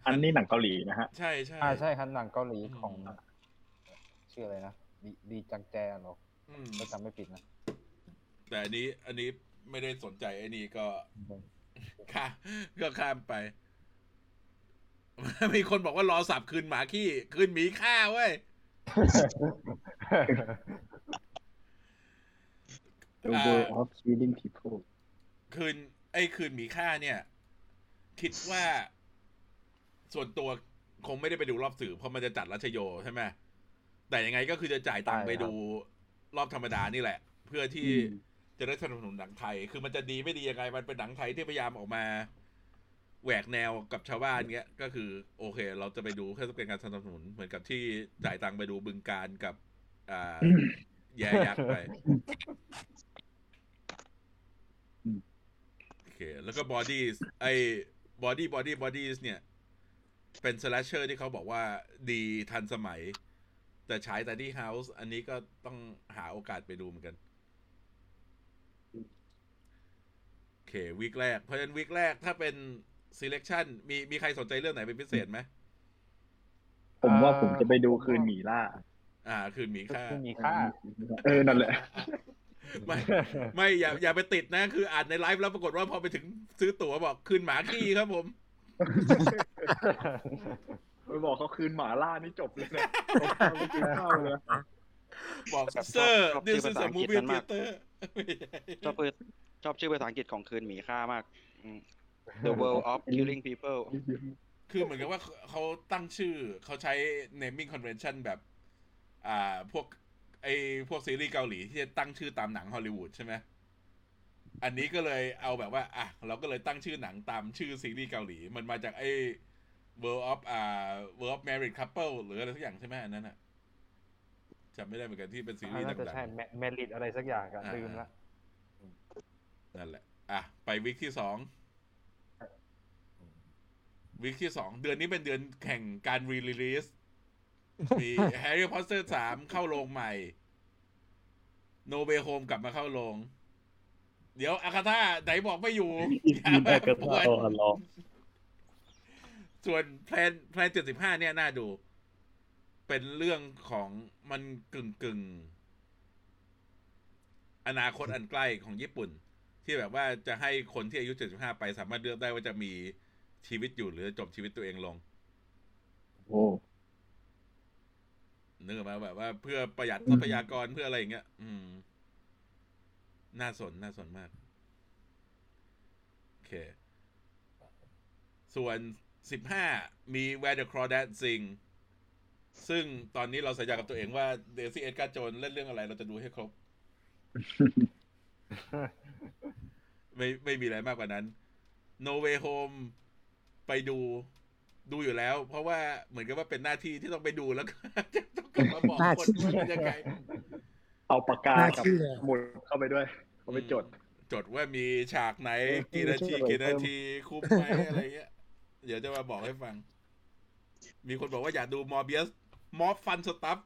อออันนี้หนังเกาหลีนะฮะ ใช่ใช่อ่าใช่ครับหนังเกาหลีอืมของชื่ออะไรนะดีดีจังแจเหรออืมถ้าจำไม่ผิดนะ แต่อันนี้อันนี้ไม่ได้สนใจไอ้นี่ก็ข้าก็ข้ามไป มีคนบอกว่ารอสับคืนหมาขี้คืนหมีฆ่าเว้ย The อ่า World of Killing People คืนไอ้คืนหมีฆ่าเนี่ย คิดว่า ส่วนตัวคงไม่ได้ไปดูรอบสื่อเพราะมันจะจัดรัชโยใช่ไหมแต่ยังไงก็คือจะจ่ายตังค์ใช่ไปครับดูรอบธรรมดานี่แหละ เพื่อที่อืมจะได้สนับสนุนหนังไทย คือมันจะดีไม่ดียังไง มันเป็นหนังไทยที่พยายามออกมาแหวกแนวกับชาวบ้านเงี้ย ก็คือโอเค เราจะไปดูเพื่อเป็นการสนับสนุนเหมือนกับที่จ่ายตังค์ไปดูบึงการกับ อ่าแย่ยักษ์ไปอืมโอเค แล้วก็บอดี้ไอ้บอดี้บอดี้บอดี้เนี่ย เป็นสแลชเชอร์ที่เขาบอกว่าดีทันสมัย แต่ฉายแต่ที่เฮาส์อันนี้ก็ต้องหาโอกาสไปดูเหมือนกันโอเควีคแรก เพราะฉะนั้นวีคแรกถ้าเป็น selection มีมีใครสนใจเรื่องไหนเป็นพิเศษไหมผมว่าอ่าผมจะไปดูคืนหมีล่า อ่า คืนหมีค่าคือมีค่า เออ นั่นแหละ ไม่ไม่อย่าอย่าไปติดนะ คืออ่านในไลฟ์แล้วปรากฏว่าพอไปถึงซื้อตั๋วบอกคืนหมาขี้ครับผม ไปบอกเขาคืนหมาล่านี่จบเลยนะเขาพาไปกินข้าวเลยนะ บอกแบบชอบเซอร์ชอบดิชื่สอ is ภาษา a อังกฤษ movie นั้นมาก theater ชอบเปิดชอบชื่อภาษาอังกฤษของคืนหมีค่ามากอืม The World of Killing People คือเหมือนกับว่าเขาตั้งชื่อเขาใช้ naming convention แบบ อ่า พวกไอพวกซีรีส์เกาหลีที่จะตั้งชื่อตามหนังฮอลลีวูดใช่ไหม อันนี้ก็เลยเอาแบบว่า อะ เราก็เลยตั้งชื่อหนังตามชื่อซีรีส์เกาหลี มันมาจากไอ World of อ่า World of Married Couple หรืออะไรสักอย่างใช่ไหมอันนั้นอะจำไม่ได้เหมือนกันที่เป็นซีรีส์น่าจะดังใช่แมริดอะไรสักอย่างกันอ่าลืมละๆนั่นแหละ อะ ไป week ที่สอง week ที่สองเดือนนี้เป็นเดือนแข่งการ release มี Harry Potter สามเข้าโรงใหม่ No Way Home กลับมาเข้าโรง เดี๋ยวอาคาธาไหนบอกไม่อยู่อย่าแบบปวนส่วน Plan Plan เจ็ดสิบห้าเนี่ยน่าดู เป็นเรื่องของมันกึ่งกึ่งๆอนาคตอันใกล้ของญี่ปุ่น ที่แบบว่าจะให้คนที่อายุ75ไปสามารถเลือกได้ว่าจะมีชีวิตอยู่หรือจบชีวิตตัวเองลง โอ้นึกออกมาแบบว่าเพื่อประหยัดทรัพยากรเพื่ออะไรอย่างเงี้ย อืม น่าสนน่าสนมากโอเค ส่วน15มี Where the Crawdad Sing ซึ่งตอนนี้เราสัญญากับตัวเองว่าเดซี่เอ็ดการ์โจนเล่นเรื่องอะไรเราจะดูให้ครบ ไม่ไม่มีอะไรมากกว่านั้น No Way Home ไปดูดูอยู่แล้ว เพราะว่าเหมือนกับว่าเป็นหน้าที่ที่ต้องไปดูแล้วก็จะต้องกลับมาบอกหน้าคนที่ว่าเป็นยังไงเอาปากกาน่ากับเชื่อสมุดเข้าไปด้วย เขาไปจด จดว่ามีฉากไหนกี่นาทีเออกี่นาทีคุ้มไหมอะไรเงี้ย เดี๋ยวจะมาบอกให้ฟัง มีคนบอกว่าอยากดู Morbius More Fun Stuff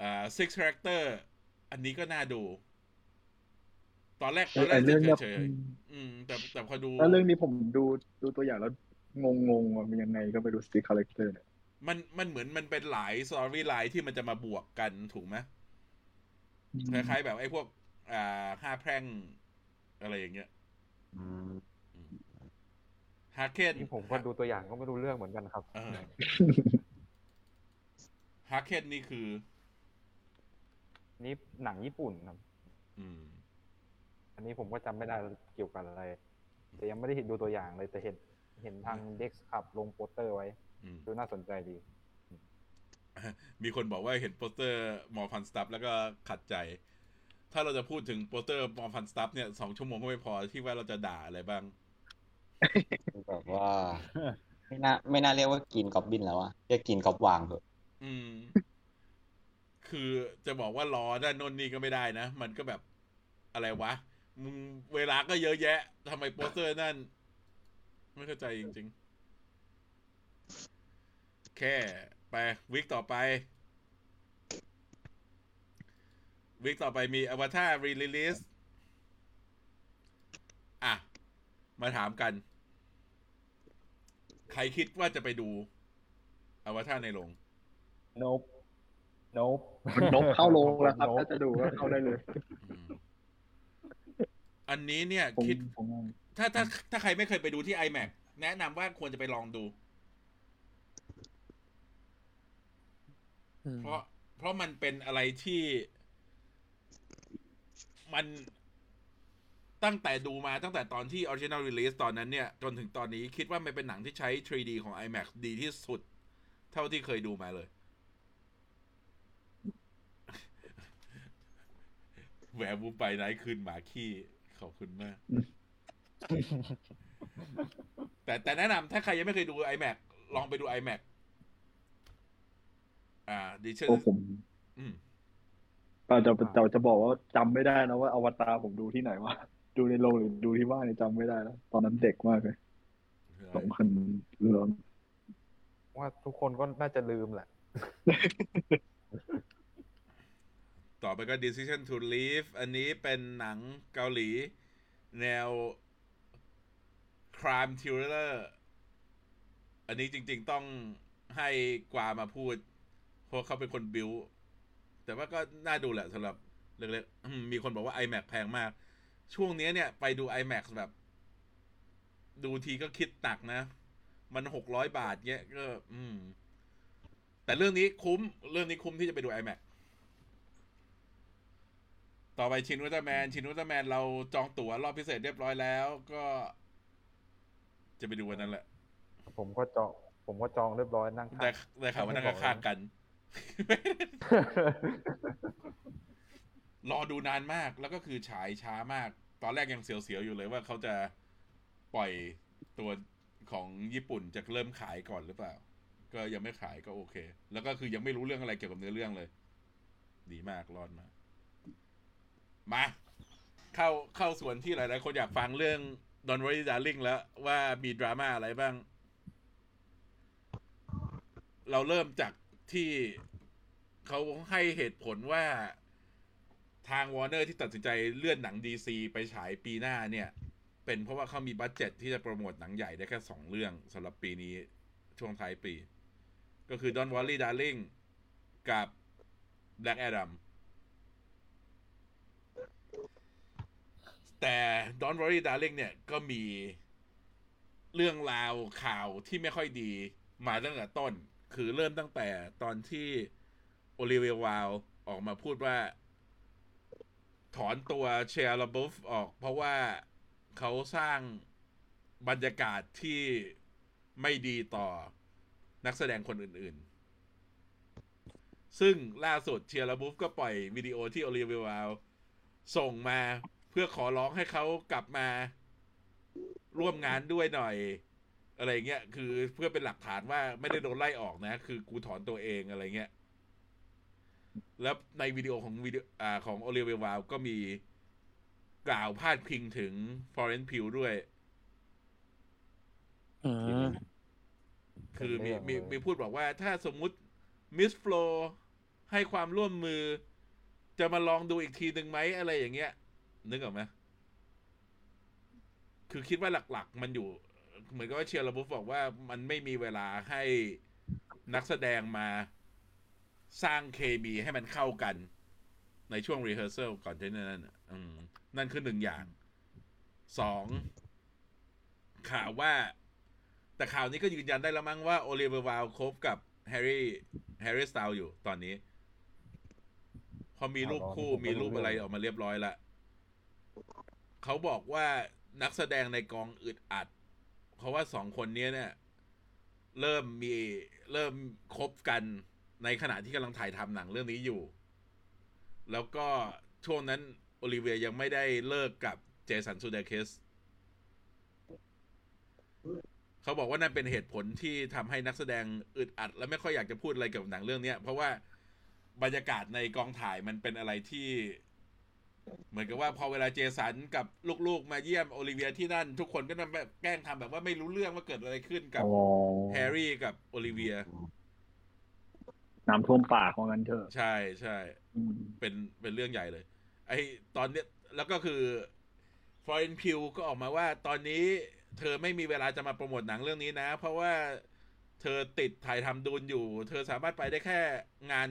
อ่า six character อันนี้ก็น่าดู ตอนแรกตอนแรไอ้เรื่องเนี้ยเฉยๆอืมแต่แต่พอดูแล้วเรื่องนี้ผมดูดูตัวอย่างแล้วงงงๆว่ามันยังไงก็ไปดู six character เนี่ย มันมันเหมือนมันเป็นหลายสตอรี่ไลน์ที่มันจะมาบวกกันถูกไหมคล้ายๆแบบไอ้พวก อ่าห้าแพร่งอะไรอย่างเงี้ยฮาเคนนี่ผมก็ดูตัวอย่างก็ไม่รู้เรื่องเหมือนกันครับเออฮาเคนนี่คือ นี่หนังญี่ปุ่นครับอืมอันนี้ผมก็จำไม่ได้เกี่ยวกับอะไร แต่ยังไม่ได้เห็นดูตัวอย่างเลยแต่เห็นเห็นทางเด็กขับลงโปสเตอร์ไว้อืม ดูน่าสนใจดี มีคนบอกว่าเห็นโปสเตอร์มอฟันสตัฟแล้วก็ขัดใจ ถ้าเราจะพูดถึงโปสเตอร์มอฟันสตัฟเนี่ยสองชั่วโมงก็ไม่พอที่ว่าเราจะด่าอะไรบ้างแบบว่าไม่น่าไม่น่าเรียกว่ากินกอบบินแล้วอะเรียกกินกอบวางเถอะอืม คือจะบอกว่าล้อด้านโนนนี่ก็ไม่ได้นะ มันก็แบบอะไรวะ มึงเวลาก็เยอะแยะทำไมโปสเตอร์นั่น ไม่เข้าใจจริง ๆ แค่ไป week ต่อไป week ต่อไปมีอวตาร release อะ มาถามกัน ใครคิดว่าจะไปดูอวตารในโรง nope nope มันนกเข้าโรงแล้วครับ ถ้าจะดูก็เข้าได้เลยอืมอันนี้เนี่ยผมคิดผมว่าถ้าถ้าถ้าใครไม่เคยไปดูที่ iMac แนะนำว่าควรจะไปลองดู อืม เพราะเพราะมันเป็นอะไรที่มันตั้งแต่ดูมาตั้งแต่ตอนที่ original release ตอนนั้นเนี่ย จนถึงตอนนี้คิดว่ามันเป็นหนังที่ใช้ 3D ของ iMac ดีที่สุด เท่าที่เคยดูมาเลยแหวบูไปไหนคืนหมาขี้ขอบคุณมาก แต่แต่แนะนำถ้าใครยังไม่เคยดู iMac ลองไปดู iMac อ่าดิฉันโอ้ผมอืมเราจะจะจะบอกว่าจำไม่ได้นะว่าอวตารผมดูที่ไหนวะดูในโรงหรือดูที่บ้านเนี่ยจำไม่ได้แล้วตอนนั้นเด็กมากเลยสองพันเรื่องว่าทุกคนก็น่าจะลืมแหละ ต่อไปก็ Decision to Leave อันนี้เป็นหนังเกาหลี แนว crime thriller อันนี้จริง ๆ ต้องให้กวามาพูด เพราะเขาเป็นคนบิวแต่ว่าก็น่าดูแหละสำหรับเล็กๆอืมมีคนบอกว่า iMac แพงมาก ช่วงนี้เนี่ย ไปดู iMac แบบ ดูทีก็คิดหนักนะ มันหกร้อยบาทเงี้ยก็ อืม แต่เรื่องนี้คุ้ม เรื่องนี้คุ้มที่จะไปดู iMac ต่อไปชินอุลตร้าแมน ชินอุลตร้าแมน เราจองตั๋วรอบพิเศษเรียบร้อยแล้ว ก็ จะไปดูวันนั้นแหละ ผมก็จอง ผมก็จองเรียบร้อยนั่งได้ได้ข่าวว่านั่งข้างๆกัน รอดูนานมากแล้วก็คือฉายช้ามาก ตอนแรกยังเสียวๆอยู่เลยว่าเขาจะปล่อยตัวของญี่ปุ่นจะเริ่มขายก่อนหรือเปล่า ก็ยังไม่ขายก็โอเค แล้วก็คือยังไม่รู้เรื่องอะไรเกี่ยวกับเนื้อเรื่องเลย ดีมากรอดมา มา เข้าเข้าส่วนที่หลายๆคนอยากฟังเรื่องดอนวอรี่ดาร์ลิงแล้วว่ามีดราม่าอะไรบ้าง เราเริ่มจาก ที่เขาให้เหตุผลว่าทางวอร์เนอร์ที่ตัดสินใจเลื่อนหนัง DC ไปฉายปีหน้าเนี่ย เป็นเพราะว่าเขามี budget ที่จะโปรโมทหนังใหญ่ได้แค่สองเรื่องสำหรับปีนี้ช่วงท้ายปี ก็คือ Don't Worry Darling กับ Black Adam แต่ Don't Worry Darling เนี่ยก็มีเรื่องราวข่าวที่ไม่ค่อยดีมาตั้งแต่ต้น คือเริ่มตั้งแต่ตอนที่โอลิเวียวาลออกมาพูดว่า ถอนตัวเชียร์ลบุฟออก เพราะว่าเขาสร้างบรรยากาศที่ไม่ดีต่อนักแสดงคนอื่นๆ ซึ่งล่าสุดเชียร์ลบุฟก็ปล่อยวิดีโอที่โอลิเวียวาลส่งมาเพื่อขอร้องให้เขากลับมาร่วมงานด้วยหน่อย อะไรเงี้ยคือเพื่อเป็นหลักฐานว่าไม่ได้โดนไล่ออกนะ คือกูถอนตัวเองอะไรเงี้ยแล้วในวิดีโอของวิดีโออ่าของโอลิเวียวาลก็มีกล่าวพาดพิงถึง Florence Pugh ด้วยอืมคือมีเป็นเรื่องมีเลยมีพูดบอกว่าถ้าสมมุติ Miss Floให้ความร่วมมือ จะมาลองดูอีกทีหนึ่งไหมอะไรอย่างเงี้ย นึกออกไหมคือคิดว่าหลัก ๆ มันอยู่ เหมือนกับว่า Shia LaBeouf บอกว่ามันไม่มีเวลาให้นักแสดงมาสร้างเคมีให้มันเข้ากัน ในช่วง rehearsal ก่อนที่นั่น นั่นคือหนึ่งอย่าง สอง ข่าวว่า แต่ข่าวนี้ก็ยืนยันได้แล้วมั้งว่าโอลิเวอร์วาลคบกับHarry Harry Styles อยู่ตอนนี้ พอมีรูปคู่มีรูปอะไรออกมาเรียบร้อยละเขาบอกว่านักแสดงในกองอึดอัด เพราะว่าสองคนนี้เนี่ย เริ่มมีเริ่มคบกันในขณะที่กำลังถ่ายทำหนังเรื่องนี้อยู่ แล้วก็ช่วงนั้นโอลิเวียยังไม่ได้เลิกกับ Jason Sudeikisเขาบอกว่านั่นเป็นเหตุผลที่ทำให้นักแสดงอึดอัด และไม่ค่อยอยากจะพูดอะไรเกี่ยวกับหนังเรื่องนี้เพราะว่าบรรยากาศในกองถ่ายมันเป็นอะไรที่ เหมือนกับว่าพอเวลาเจสันกับลูกๆ มาเยี่ยมโอลิเวียที่นั่น ทุกคนก็ต้องแบบแกล้งทำแบบว่าไม่รู้เรื่องว่าเกิดอะไรขึ้นกับอ๋อแฮร์รี่กับโอลิเวีย น้ำท่วมปากของกันเถอะ ใช่ใช่อืมเป็นเป็นเรื่องใหญ่เลย ไอตอนเนี้ยแล้วก็คือFlorence Pugh ก็ออกมาว่าตอนนี้เธอไม่มีเวลาจะมาโปรโมทหนังเรื่องนี้นะ เพราะว่าเธอติดถ่ายทำ Dune อยู่ เธอสามารถไปได้แค่งาน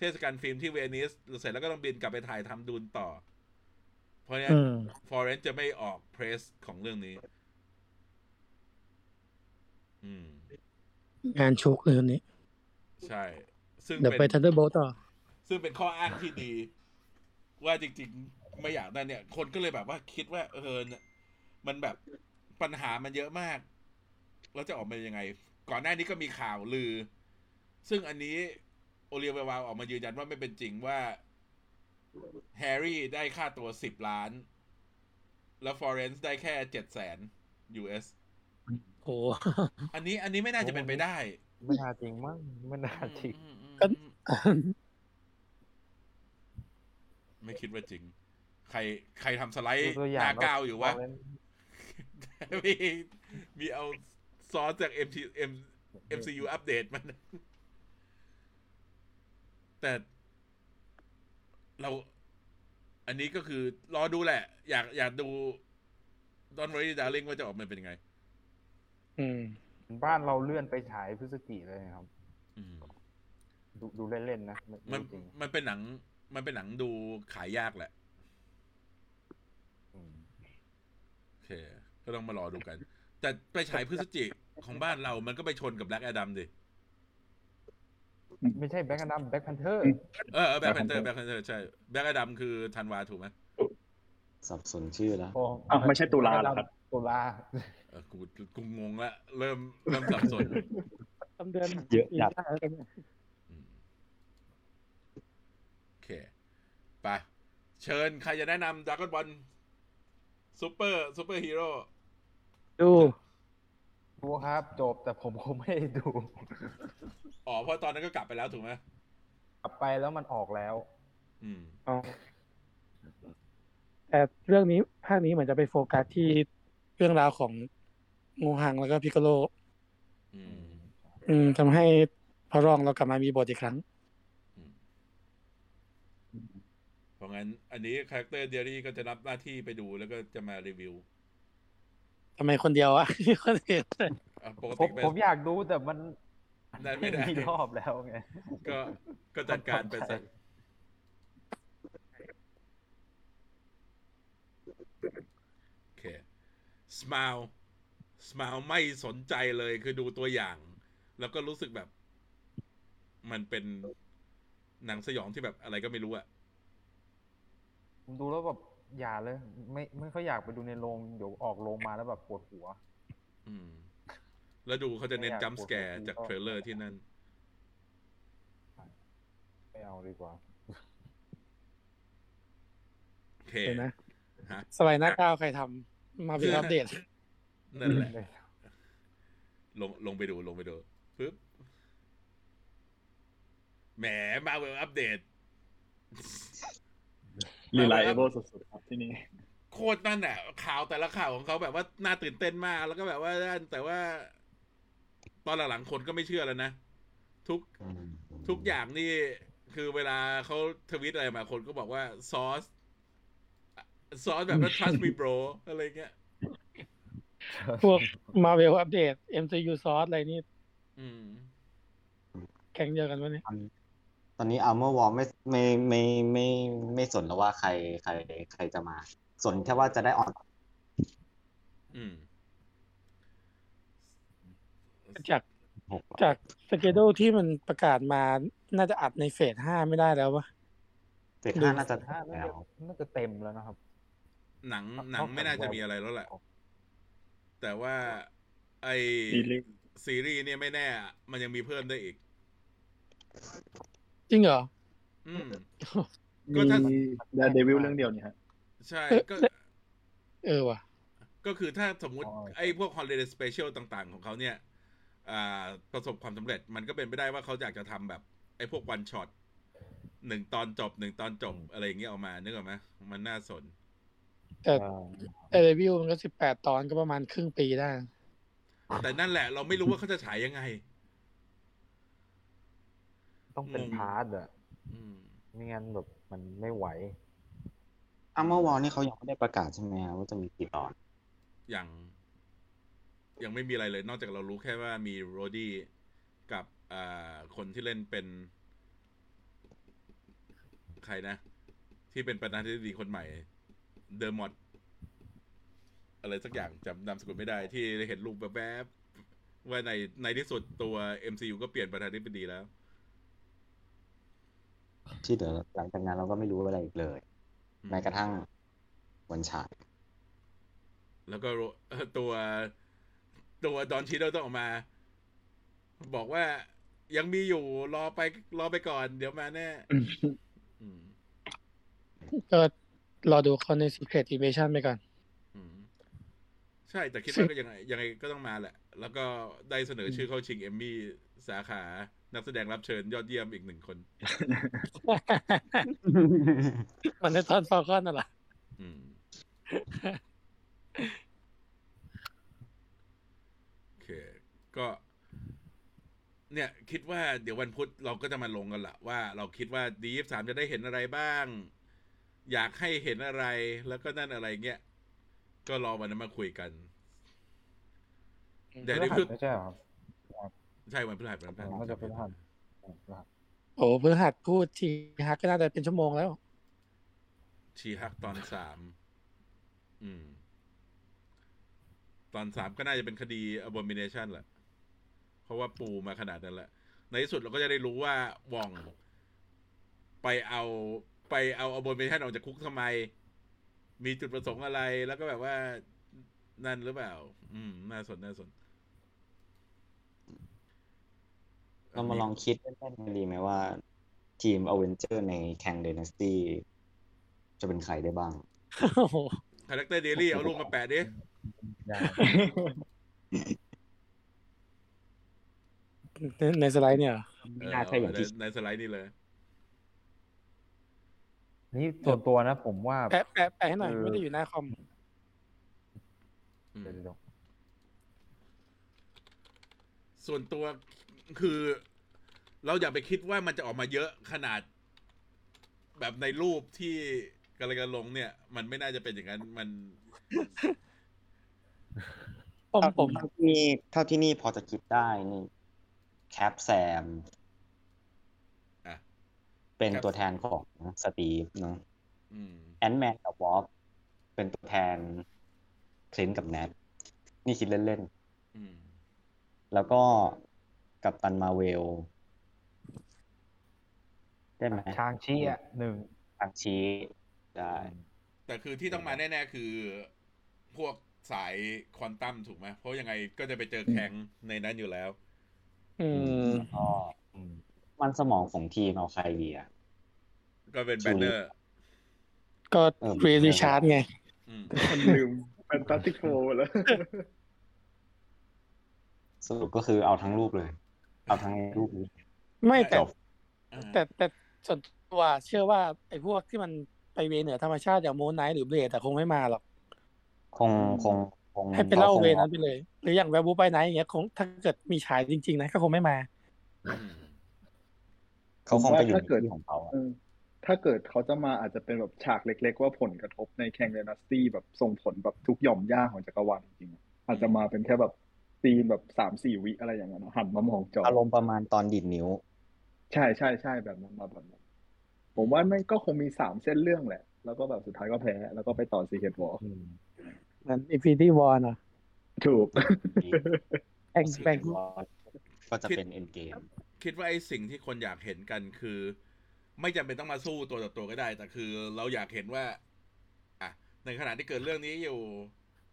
เทศกาลฟิล์มที่เวนิสเสร็จแล้วก็ต้องบินกลับไปถ่ายทำ Dune ต่อ เพราะฉะนั้อืม Florence จะไม่ออก press ของเรื่องนี้ อืม งานชุกเลยคนนี้ ใช่ ซึ่งเดี๋ยวไปเป็น Thunderbolts ต่อ ซึ่งเป็นข้ออ้างที่ดี ว่าจริงๆ ไม่อยากได้เนี่ย คนก็เลยแบบว่าคิดว่า เออเนี่ยมันแบบปัญหามันเยอะมาก แล้วจะออกมายังไง ก่อนหน้านี้ก็มีข่าวลือ ซึ่งอันนี้ โอเลียเววาวออกมายืนยันว่าไม่เป็นจริงว่าแฮร์รี่ได้ค่าตัวสิบล้าน แล้ว Florence ได้แค่เจ็ดแสน US โอ้อันนี้อันนี้ไม่น่าจะเป็นไปได้ ไม่น่าจริงมั้งไม่น่าจริงอืมอืมก็อืมไม่คิดว่าจริง ใครใครทำสไลด์ดูตัวอหย่างน้าก้าวอยู่วะ Foreign มีมีเอาซอสจาก MT M MCU อัปเดตมัน แต่เรา อันนี้ก็คือรอดูแหละ อยากอยากดูดอนวอรี่ดาร์ลิงว่าจะออกมาเป็นยังไง อืม บ้านเราเลื่อนไปฉายพฤศจิกเลยครับอืมดูดูเล่นๆนะไม่มันไม่จริงมันเป็นหนัง มันเป็นหนังดูขายยากแหละอืมโอเค ก็ต้องมารอดูกัน แต่ไปฉายพฤศจิกของบ้านเรา มันก็ไปชนกับ Black Adam ดิ ไม่ใช่ Black Adam Black Pantherเออ Black Panther Black Panther ใช่ Black Adam คือธันวาถูกไหมสับสนชื่อแล้วอ้าวไม่ใช่ตุลาเหรอครับตุลาเออกูกูงงละเริ่มเริ่มสับสนต้นเดือนเยอะจัดปีหน้าแล้วกันเนี่ยอืมโอเคไปเชิญใครจะแนะนำด r a ก้อนบอลซูเปอร์ซูเปอร์ฮีโร่ดู ดูครับจบแต่ผมคงไม่ได้ดู อ๋อเพราะตอนนั้นก็กลับไปแล้วถูกไหมกลับไปแล้วมันออกแล้ว อืม อ๋อแต่เรื่องนี้ภาคนี้เหมือนจะไปโฟกัสที่เรื่องราวของงูหังแล้วก็พิกโล อืม อืมทำให้พระรองเรากลับมามีบทอีกครั้งอืมเพราะงั้น อันนี้คาแรคเตอร์เดียรี่ก็จะรับหน้าที่ไปดูแล้วก็จะมารีวิว ทำไมคนเดียวอะที่คนอื่นอะปกผมติไปผมอยากดูแต่มันได้ไม่ได้ มีรอบแล้วไง ก็ก็จัดการไปสักโอเค smile smile ไม่สนใจเลยคือดูตัวอย่าง แล้วก็รู้สึกแบบ มันเป็นหนังสยองที่แบบอะไรก็ไม่รู้อะผมดูแล้วแบบ อย่าเลย ไม่ไม่ค่อยอยากไปดูในโรงเดี๋ยวออกโรงมาแล้วแบบปวดหัว อืม แล้วดูเขาจะเน้นไม่อยาก jump scare ปวดหัวจาก trailer ที่นั่นไม่เอาดีกว่าโอเคเห็นไหมฮะสไลด์หน้าก้าวใครทำมาเป็นอัปเดตนั่นแหละลงลงไปดูลงไปดูปึ๊บแหม Marvel update reliable สุดๆครับที่นี่โคตรนั่นอะข่าวแต่ละข่าวของเขาแบบว่าน่าตื่นเต้นมาก แล้วก็แบบว่าแต่ว่า ตอนหลังๆคนก็ไม่เชื่อแล้วนะ ทุกทุกอย่างนี่คือเวลาเขาทวิตอะไรมาคนก็บอกว่าซอสซอสแบบว่า trust me bro อะไรเงี้ย พวกมาเวลอัปเดต MCU ซอสอะไรนี่อืมแข่งเดียวกันวะเนี่ยต อนนี้อัลเมอร์วอลไม่ไม่ไม่ไม่ไม่สนแล้วว่าใครใครใครจะมา สนแค่ว่าจะได้ออนอืมจากหกจากสเกดูที่มันประกาศมาน่าจะอัดในเฟสห้าไม่ได้แล้ววะเฟสห้าน่าจะห้าน่าแล้จะวน่าจะเต็มแล้วนะครับ หนังหนังไม่น่าจะมีอะไรแล้วแหละ แต่ว่า ไอซีรีส์ซีรีส์เนี่ยไม่แน่อะมันยังมีเพิ่มได้อีก จริงเหรออืมมีก็ถ้า The Devil เรื่องเดียวนี่ฮะ ใช่ก็ เออว่ะ ก็คือถ้าสมมุติ อ๋อ ไอ้พวก holiday special ต่างๆ ของเขาเนี่ย อ่า ประสบความสำเร็จมันก็เป็นไปได้ว่าเขาอยากจะทำแบบ ไอ้พวก one shot หนึ่งตอนจบหนึ่งตอนจบ อะไรอย่างเงี้ยออกมานึกออกไหมมันน่าสน แต่แต่เรวิวมันก็สิบแปดตอนก็ประมาณครึ่งปีได้ แต่นั่นแหละเราไม่รู้ว่าเขาจะฉายยังไง ต้องเป็นสอง part อะอืม ไม่งั้นแบบมันไม่ไหว Armor Wars นี่เขายังไม่ได้ประกาศใช่ไหมครับว่าจะมีกี่ตอน ยัง ยังไม่มีอะไรเลย นอกจากเรารู้แค่ว่ามี Rhodey กับอ่าคนที่เล่นเป็น ใครนะ ที่เป็นประธานาธิบดีคนใหม่ Dermot อะไรสักอย่างจำนามสกุลไม่ได้ ที่เห็นรูปแบบแบบๆว่าในในที่สุดตัว MCU ก็เปลี่ยนประธานาธิบดีแล้ว ที่เดี๋ยวหลังจากนั้นเราก็ไม่รู้อะไรอีกเลยอืมแม้กระทั่งวันฉายแล้วก็โรเอ่อตัวตัวดอนชีโดต้องออกมา บอกว่ายังมีอยู่รอไปรอไปก่อน เดี๋ยวมาแน่อืมก็รอดูเขาใน Secret Invasion ไปก่อนอืมใช่ แต่คิดว่าก็ยังไงยังไงก็ต้องมาแหละ แล้วก็ได้เสนอชื่อเข้าชิงเอมมี่สาขา นักแสดงรับเชิญยอดเยี่ยมอีกหนึ่งคนมันในตอนฟอลคอนน่ะเหรออืมโอเค ก็ เนี่ย คิดว่าเดี๋ยววันพุธเราก็จะมาลงกันละว่าเราคิดว่าดีฟสามจะได้เห็นอะไรบ้าง อยากให้เห็นอะไรแล้วก็นั่นอะไรเงี้ย ก็รอวันนั้นมาคุยกันเดี๋ยวนี้คือไม่ ใช่เหรอครับใช่วันพฤหัสวันพฤหัสน่าจะเป็นหันโอ้พฤหัสพูดทีฮักก็น่าจะเป็นชั่วโมงแล้ว ชีฮักตอนสามอืม ตอนสามก็น่าจะเป็นคดี abomination แหละ เพราะว่าปูมาขนาดนั้นแหละ ในที่สุดเราก็จะได้รู้ว่าว่องไปเอาไปเอาอ b บ m เ t ชันออกจากคุกทำไม มีจุดประสงค์อะไร แล้วก็แบบว่านั่นหรือเปล่า อืม น่าสน น่าสน เรามาลองคิดเล่นๆกันดีไหมว่า ทีมอเวนเจอร์ในแข่ง Dynasty จะเป็นใครได้บ้างโอ้โห character เดลี่เอารูปมาแปะดิได้ในในสไลด์เนี่ยเหรอไม่น่าใช่อย่างที่ในในสไลด์นี่เลย นี่ส่วนตัวนะผมว่า แปะแปะแปะให้หน่อยเออไม่ได้อยู่หน้าคอมอืมเดี๋ยวเดี๋ยวส่วนตัว คือ เราอย่าไปคิดว่ามันจะออกมาเยอะขนาด แบบในรูปที่กำลังจะลงเนี่ย มันไม่น่าจะเป็นอย่างนั้นมัน ผมผมเท่าที่นี่เท่าที่นี่พอจะคิดได้นี่ Cap แซมอะ เป็น Cap ตัวแทนของสตีฟเนาะอืม Ant-Man กับ Wasp เป็นตัวแทน Clint กับ Nat นี่คิดเล่นอืมๆแล้วก็ Captain Marvel ได้ไหม Shang-Chi อะหนึ่ง Shang-Chi ได้แต่คือที่ต้องมาแน่ ๆ คือ พวกสายควอนตัมถูกไหมเพราะยังไงก็จะไปเจอ Kang ในนั้นอยู่แล้ว อืมก็มันสมองของทีมเอาใครดีอะก็เป็น Banner ก็เออ Reed Richards ไงอืมมันลืม Fantastic Four แล้วสรุปก็คือเอาทั้งรูปเลย เอาทั้งรูปนี้ไม่แต่จบแต่แต่ส่วนตัวเชื่อว่าไอ้พวกที่มันไป way เหนือธรรมชาติอย่าง Moon Knight หรือ Blade แต่คงไม่มาหรอก คงคงคงให้ไปเล่าของ way นั้นไปเลย หรืออย่าง Werewolf by Night อย่างเงี้ยคงถ้าเกิดมีฉายจริง ๆ นะก็คงไม่มาอืมเขาคงไปอยู่ถ้าในเกิดที่ของเขาอะเออถ้าเกิดเขาจะมาอาจจะเป็นแบบฉากเล็ก ๆ ว่าผลกระทบใน Kang Dynasty แบบส่งผลแบบทุกหย่อมหญ้าของจักรวาลจริงๆอะอาจจะมาเป็นแค่แบบ scene แบบสามสี่วิอะไรอย่างเงี้ยนะหันมามองจออารมณ์ประมาณตอนดีดนิ้ว ใช่ใช่ใช่แบบนั้นมาแบบนั้นผมว่ามันก็คงมีสามเส้นเรื่องแหละ แล้วก็แบบสุดท้ายก็แพ้ แล้วก็ไปต่อ Secret Wars อืมเหมือน Infinity War นะถูกแบ่งแบ่งก็จะเป็น Endgame คิดว่าไอ้สิ่งที่คนอยากเห็นกันคือ ไม่จำเป็นต้องมาสู้ตัวต่อตัวก็ได้ แต่คือเราอยากเห็นว่า อะ ในขณะที่เกิดเรื่องนี้อยู่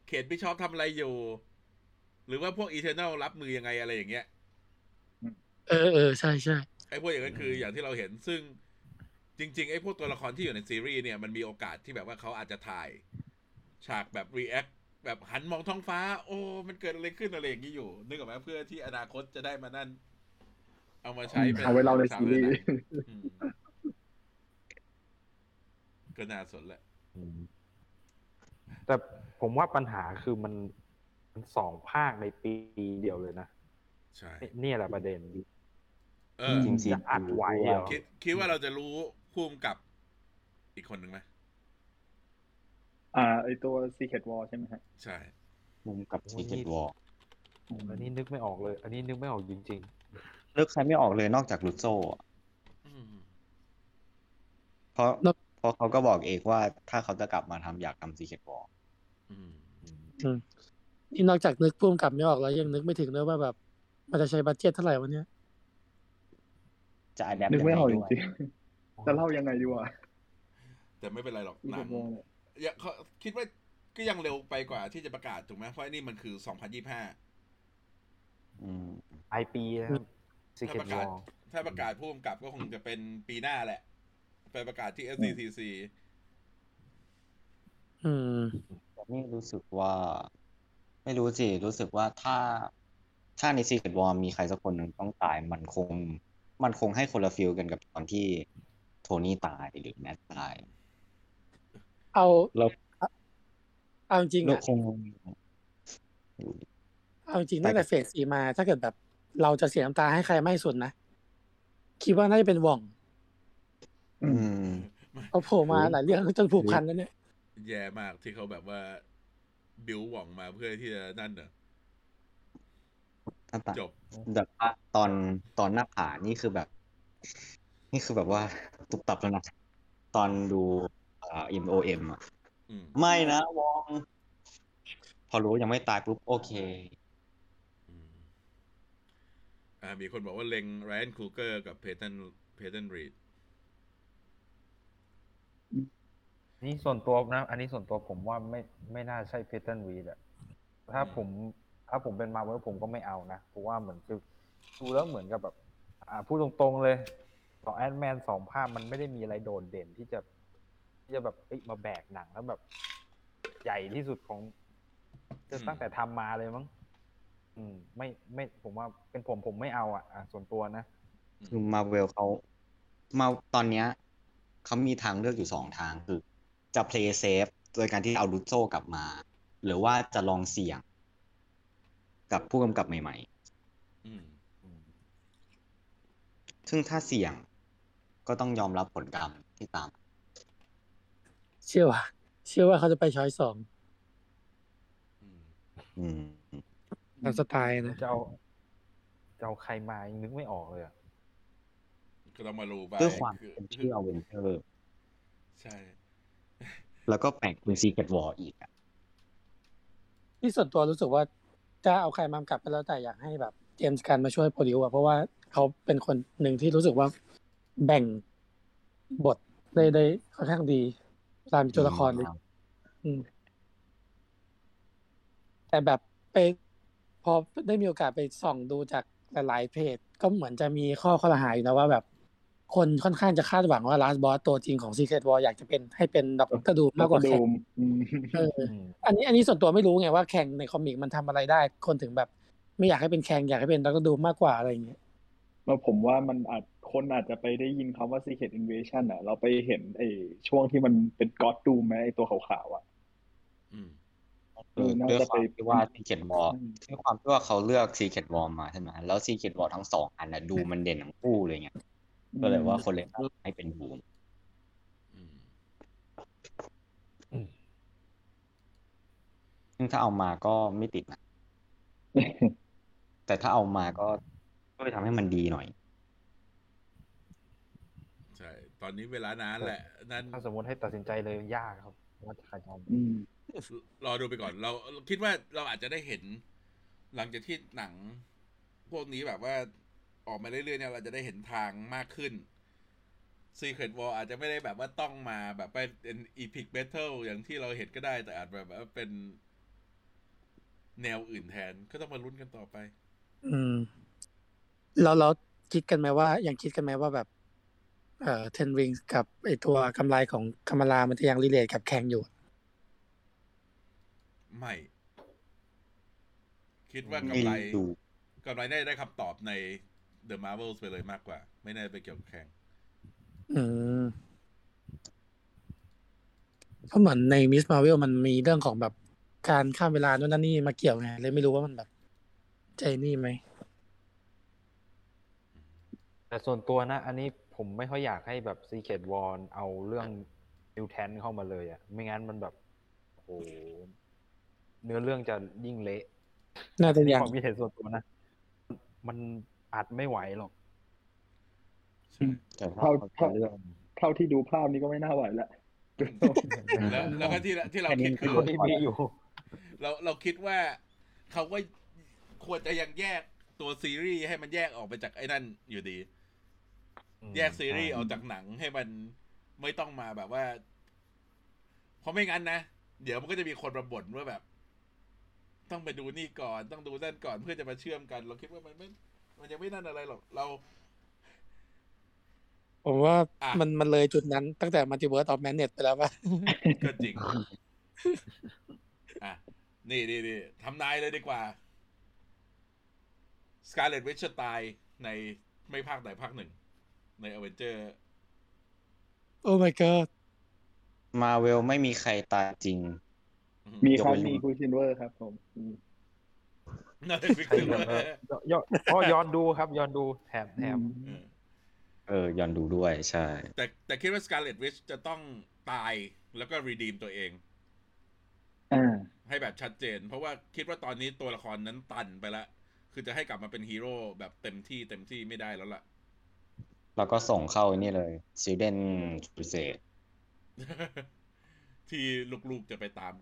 Kate Bishop ทำอะไรอยู่ หรือว่าพวก Eternals รับมือยังไงอะไรอย่างเงี้ย เออเออใช่ใช่ไอ้พวกอย่างนั้นคืออย่างที่เราเห็นซึ่งจริง ๆ ไอ้พวกตัวละครที่อยู่ในซีรีส์เนี่ยมันมีโอกาสที่แบบว่าเขาอาจจะถ่าย ฉากแบบ react แบบหันมองท้องฟ้า โอ้ มันเกิดอะไรขึ้นอะไรอย่างนี้อยู่ นึกออกไหมเพื่อที่อนาคตจะได้มานั่น เอามาใช้เป็นเอาไว้เล่าในฉกซีรีส์เรื่องหนังอืมก็น่าสนแหละอืมแต่ผมว่าปัญหาคือมันมัน สองภาคในปีเดียวเลยนะใช่นี่เนี่ยแหละประเด็นเออจริงจะอัดไหวเหรอคิดคิดว่าเราจะรู้ผู้กำกับอีกคนหนึ่งไหมอ่าไอตัว Secret Wars ใช่ไหมฮะใช่ผู้กำกับโอ้ Secret Warsอันนี้นึกไม่ออกเลย อันนี้นึกไม่ออกจริงเลือกใครไม่ออกเลยนอกจาก Russo อะอืมเพราะเพราะเขาก็บอกเองว่าถ้าเขาจะกลับมาทำอยากทำซีเ e ตวอลอืม นี่นอกจากนึกพุ่มกลับไม่ออกแล้วยังนึกไม่ถึงด้วยว่าแบบ มันจะใช้บัตเจ็ตเท่าไหร่วันเนี้ยจะอัดแอปนึกไม่ออกจด้วยริงๆจะเล่ายังไงดีวะแต่ไม่เป็นไรหรอกซีหเคนังทวอลอย่าเขาคิดว่าก็ยังเร็วไปกว่าที่จะประกาศถูกไหมเพราะไอ้นี่มันคือ2025อืมๆปลายปีนะครับซีเคถ้าทประวกาอศลถ้าประกาศผู้กำกับก็คงจะเป็นปีหน้าแหละ ไปประกาศที่ SDCC อืมแต่นี่รู้สึกว่า ไม่รู้สิ รู้สึกว่าถ้าถ้าในซีเ e ตวอลมีใครสักคนหนึ่งต้องตาย มันคง มันคงให้คนละ feel กันกับตอนที่โทนี่ตายหรือ Nat ตาย เอาเราเอาจริงเราอะคงเอาจริงตั้งแต่เฟสสี่มา ถ้าเกิดแบบ เราจะเสียน้ำตาให้ใครไม่สุดนะ คิดว่าน่าจะเป็นหว่องอืมเอาโผล่มาหลายเรื่องจนผูกพันแล้วเนี่ย แย่มากที่เขาแบบว่า บิวหว่องมาเพื่อที่จะนั่นเนอะถ้าตัดจบแบบว่าตอนตอนหน้าผานี่คือแบบ นี่คือแบบว่าตุบตับแล้วนะตอนดูอ่า M O M อะอืมไม่นะวอง พอรู้ยังไม่ตายปุ๊บ โอเคอืมอ่ามีคนบอกว่าเล็ง Ryan Coogler กับ Peyton Peyton Reed นี่ส่วนตัวนะ อันนี้ส่วนตัวผมว่าไม่ไม่น่าใช่ Peyton Reed อะถ้าผม ถ้าผมเป็นมาเวลผมก็ไม่เอานะเพราะว่าเหมือนคือดูแล้วเหมือนกับแบบ อ่าพูดตรงๆเลยสอง Ant-Man สองภาคมันไม่ได้มีอะไรโดดเด่นที่จะที่จะแบบเอ้ยมาแบกหนังแล้วแบบ ใหญ่ที่สุดของจะตั้งแต่ทำมาเลยมั้งอืม ไม่ไม่ผมว่าเป็นผมผมไม่เอาอะอะส่วนตัวนะคือมาเวลเขามาตอนเนี้ยเขามีทางเลือกอยู่สองทางคือ จะ play safe โดยการที่เอารุโซกลับมา หรือว่าจะลองเสี่ยง กับผู้กำกับใหม่อืมๆซึ่งถ้าเสี่ยงก็ต้องยอมรับผลกรรมที่ตาม เชื่อว่า เชื่อว่าเขาจะไป choice สองอืมอืมตามสไตล์นะ จะเอาจะเอาใครมายังนึกไม่ออกเลยอะก็ต้องมารู้ไปด้วยความคือเป็นชื่ออเวนเจอร์ ใช่ แล้วก็แปลกเป็นซีเกตวอร์อีกอะที่ส่วนตัวรู้สึกว่าจะเอาใครมากำกับก็แล้วแต่อยากให้แบบ James Gunn มาช่วย produce อะเพราะว่าเขาเป็นคนหนึ่งที่รู้สึกว่าแบ่งบทได้ได้ค่อนข้างดีตามตัวละครเลยอืมแต่แบบไปพอได้มีโอกาสไปส่องดูจากหลายๆเพจ ก็เหมือนจะมีข้อข้อครหาอยู่นะว่าแบบ คนค่อนข้างจะคาดหวังว่า last boss ตัวจริงของ Secret War อยากจะเป็นให้เป็น Doctor Doom มากกว่าดู Kang มั้งอืมเอออันนี้อันนี้ส่วนตัวไม่รู้ไงว่า Kang ใน comic มันทำอะไรได้ คนถึงแบบ ไม่อยากให้เป็น Kang อยากให้เป็น Doctor Doom มากกว่าอะไรอย่างเงี้ยแล้วผมว่ามันอาจคนอาจจะไปได้ยินคำว่า Secret Invasion อะ เราไปเห็นไอ้ช่วงที่มันเป็น God Doom ไหมไอ้ตัวขาวๆอะอืมคือน่าด้วยจะความไปที่ว่าซีเกตวอร์อืมด้วยความที่ว่าเขาเลือก Secret War มาใช่ไหมแล้ว Secret War ทั้งสองอันน่ะดูมันเด่นทั้งคู่เลยไง ก็เลยว่าคนเลยตั้งให้เป็น Doomอืมซึ่งถ้าเอามาก็ไม่ติดนะแต่ถ้าเอามาก็ช่วยทำให้มันดีหน่อย ใช่ ตอนนี้เวลานานแหละ นั่นถ้าสมมติให้ตัดสินใจเลยยากครับว่าใครจะเอาอืมรอดูไปก่อนเราเราคิดว่าเราอาจจะได้เห็น หลังจากที่หนัง พวกนี้แบบว่า ออกมาเรื่อยๆเนี่ยเราจะได้เห็นทางมากขึ้น Secret War อาจจะไม่ได้แบบว่าต้องมาแบบไปเป็น Epic Battle อย่างที่เราเห็นก็ได้ แต่อาจแบบว่าเป็นแนวอื่นแทนก็ต้องมาลุ้นกันต่อไป อืม แล้วเราคิดกันไหมว่ายังคิดกันไหมว่าแบบ เอ่อเทนริงกับไอตัวกำไรของคามาลามันจะยังรีเลทกับแข่งอยู่ ไม่ คิดว่าไม่กำไรดูกำไรได้ได้คำตอบใน The Marvels ไปเลยมากกว่า ไม่น่าจะไปเกี่ยวกับแข่งอืมเพราะเหมือนในมิสมา r v วลมันมีเรื่องของแบบการข้ามเวลาโน่นนั่นนี่มาเกี่ยวไงเลยไม่รู้ว่ามันแบบ ใจนี่ไหมแต่ส่วนตัวนะ อันนี้ผมไม่ค่อยอยากให้แบบ Secret War เอาเรื่อง Mutant เข้ามาเลยอะ่ะ ไม่งั้นมันแบบโอ้โหเนื้อเรื่องจะยิ่งเละน่าจะนี่ยังความคิดเห็นส่วนตัวนะ มัน อัดไม่ไหวหรอกแต่ถ้าเท่าเขาเท่าจะเลือกเท่าที่ดูภาพนี้ก็ไม่น่าไหวแล้วแล้วแล้วก็ที่ที่เราอันนี้คิดคือคนที่มีอยู่ เราเราคิดว่าเขาก็ควรจะยังแยกตัวซีรีส์ให้มันแยกออกไปจากไอ้นั่นอยู่ดี แยกซีรีส์ออกจากหนังให้มันไม่ต้องมาแบบว่า เพราะไม่งั้นนะ เดี๋ยวมันก็จะมีคนมาบ่นว่าแบบ ต้องไปดูนี่ก่อนต้องดูนั่นก่อนเพื่อจะมาเชื่อมกัน เราคิดว่ามันไม่ มันยังไม่นั่นอะไรหรอก เรา ผมว่าอะ มันมันเลยจุดนั้นตั้งแต่ Multiverse of Madness ไปแล้วป่ะ ก็จริง อะ นี่นี่นี่ทำนายเลยดีกว่า Scarlet Witch ตายในไม่ภาคไหนภาคหนึ่ง ในอเวนเจอร์ โอ้ my god Marvel ไม่มีใครตายจริง มี Quick รับยกเว้นมีค silver ครับผมอืม น่าจะฟิกใครซ์เออย้อนอ๋อย้อนดูครับย้อนดูแถมแถมเออย้อนดูด้วยใช่ แต่แต่คิดว่า Scarlet Witch จะต้องตายแล้วก็ redeem ตัวเองอ่าให้แบบชัดเจน เพราะว่าคิดว่าตอนนี้ตัวละครนั้นตันไปละ คือจะให้กลับมาเป็นฮีโร่แบบเต็มที่เต็มที่ไม่ได้แล้วล่ะ แล้วก็ส่งเข้าไอ้นี่เลยซีเดนพิเศษที่ลูกๆจะไปตาม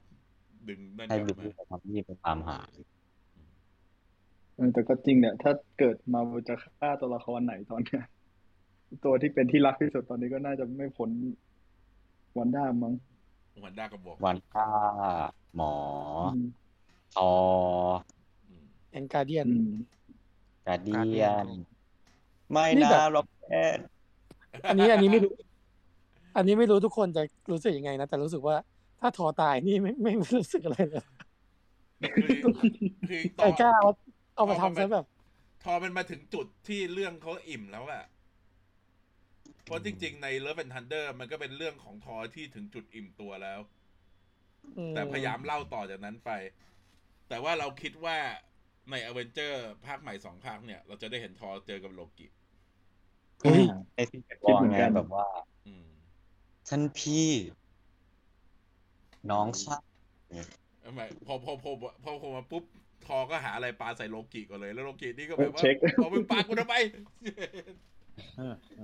ดึงนั่นให้กลัลูบกมาๆทำที่ไปตามหาเออ แต่ก็จริงเนี่ยถ้าเกิดมาจะฆ่าตัวละครไหนตอนเนี้ยตัวที่เป็นที่รักที่สุดตอนนี้ก็น่าจะไม่พ้นวันด้ามั้งวันด้ากับบอกวันก้าหมออืมทออืมแอนการเดียนอืมกาเดียน ไม่นี่นะแบบล็อกแอนอันนี้อันนี้ไม่รู้ อันนี้ไม่รู้ทุกคนจะรู้สึกยังไงนะ แต่รู้สึกว่าถ้าทอตายนี่ไม่ไม่ไม่รู้สึกอะไรเลยคือคือต่ไอ้อกล้า เอาเอามาเอามาทำซะแบบทอมันมาถึงจุดที่เรื่องเขาอิ่มแล้วอะเพราะจริง ๆ ใน Love and Thunder มันก็เป็นเรื่องของทอที่ถึงจุดอิ่มตัวแล้วอืมแต่พยายามเล่าต่อจากนั้นไป แต่ว่าเราคิดว่าในอเวนเจอร์ภาคใหม่สองภาคเนี่ย เราจะได้เห็นทอเจอกับโลกิเฮ้ยใน Secretคิวดอเหมือนไงกันแบบว่าอืมท่านพี่ น้องข้าเอาใหม่พอพอพอพอพอมาปุ๊บ ทอก็หาอะไรปาใส่โลกิก่อนเลย แล้วโลกินี่ก็แบบว่าเช็คเอามึงปากูทำไม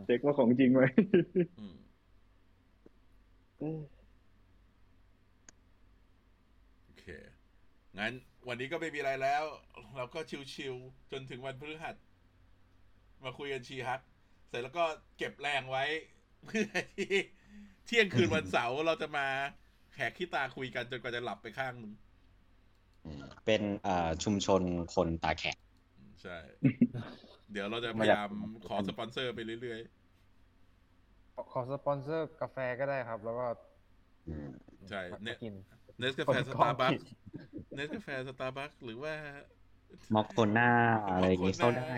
เช็คว่าของจริงไหมอืมโอเค งั้นวันนี้ก็ไม่มีอะไรแล้ว เราก็ชิวๆจนถึงวันพฤหัส มาคุยกันชีฮัก เสร็จแล้วก็เก็บแรงไว้ เพื่อที่เที่ยงคืนวันเสาร์เราจะมาแขกขี้ตาคุยกันจนกว่าจะหลับไปข้างหนึ่ง เป็นอ่าชุมชนคนตาแข็งอืมใช่ เดี๋ยวเราจะพยายามขอสปอนเซอร์ไปเรื่อยขอขอสปอนเซอร์กาแฟก็ได้ครับ แล้วก็อืมๆใช่มาเนกินเนสกาแฟสตาร์บัคเนสกาแฟสตาร์บัคหรือว่ามอคโคน่าอะไรอย่างงี้เข้าได้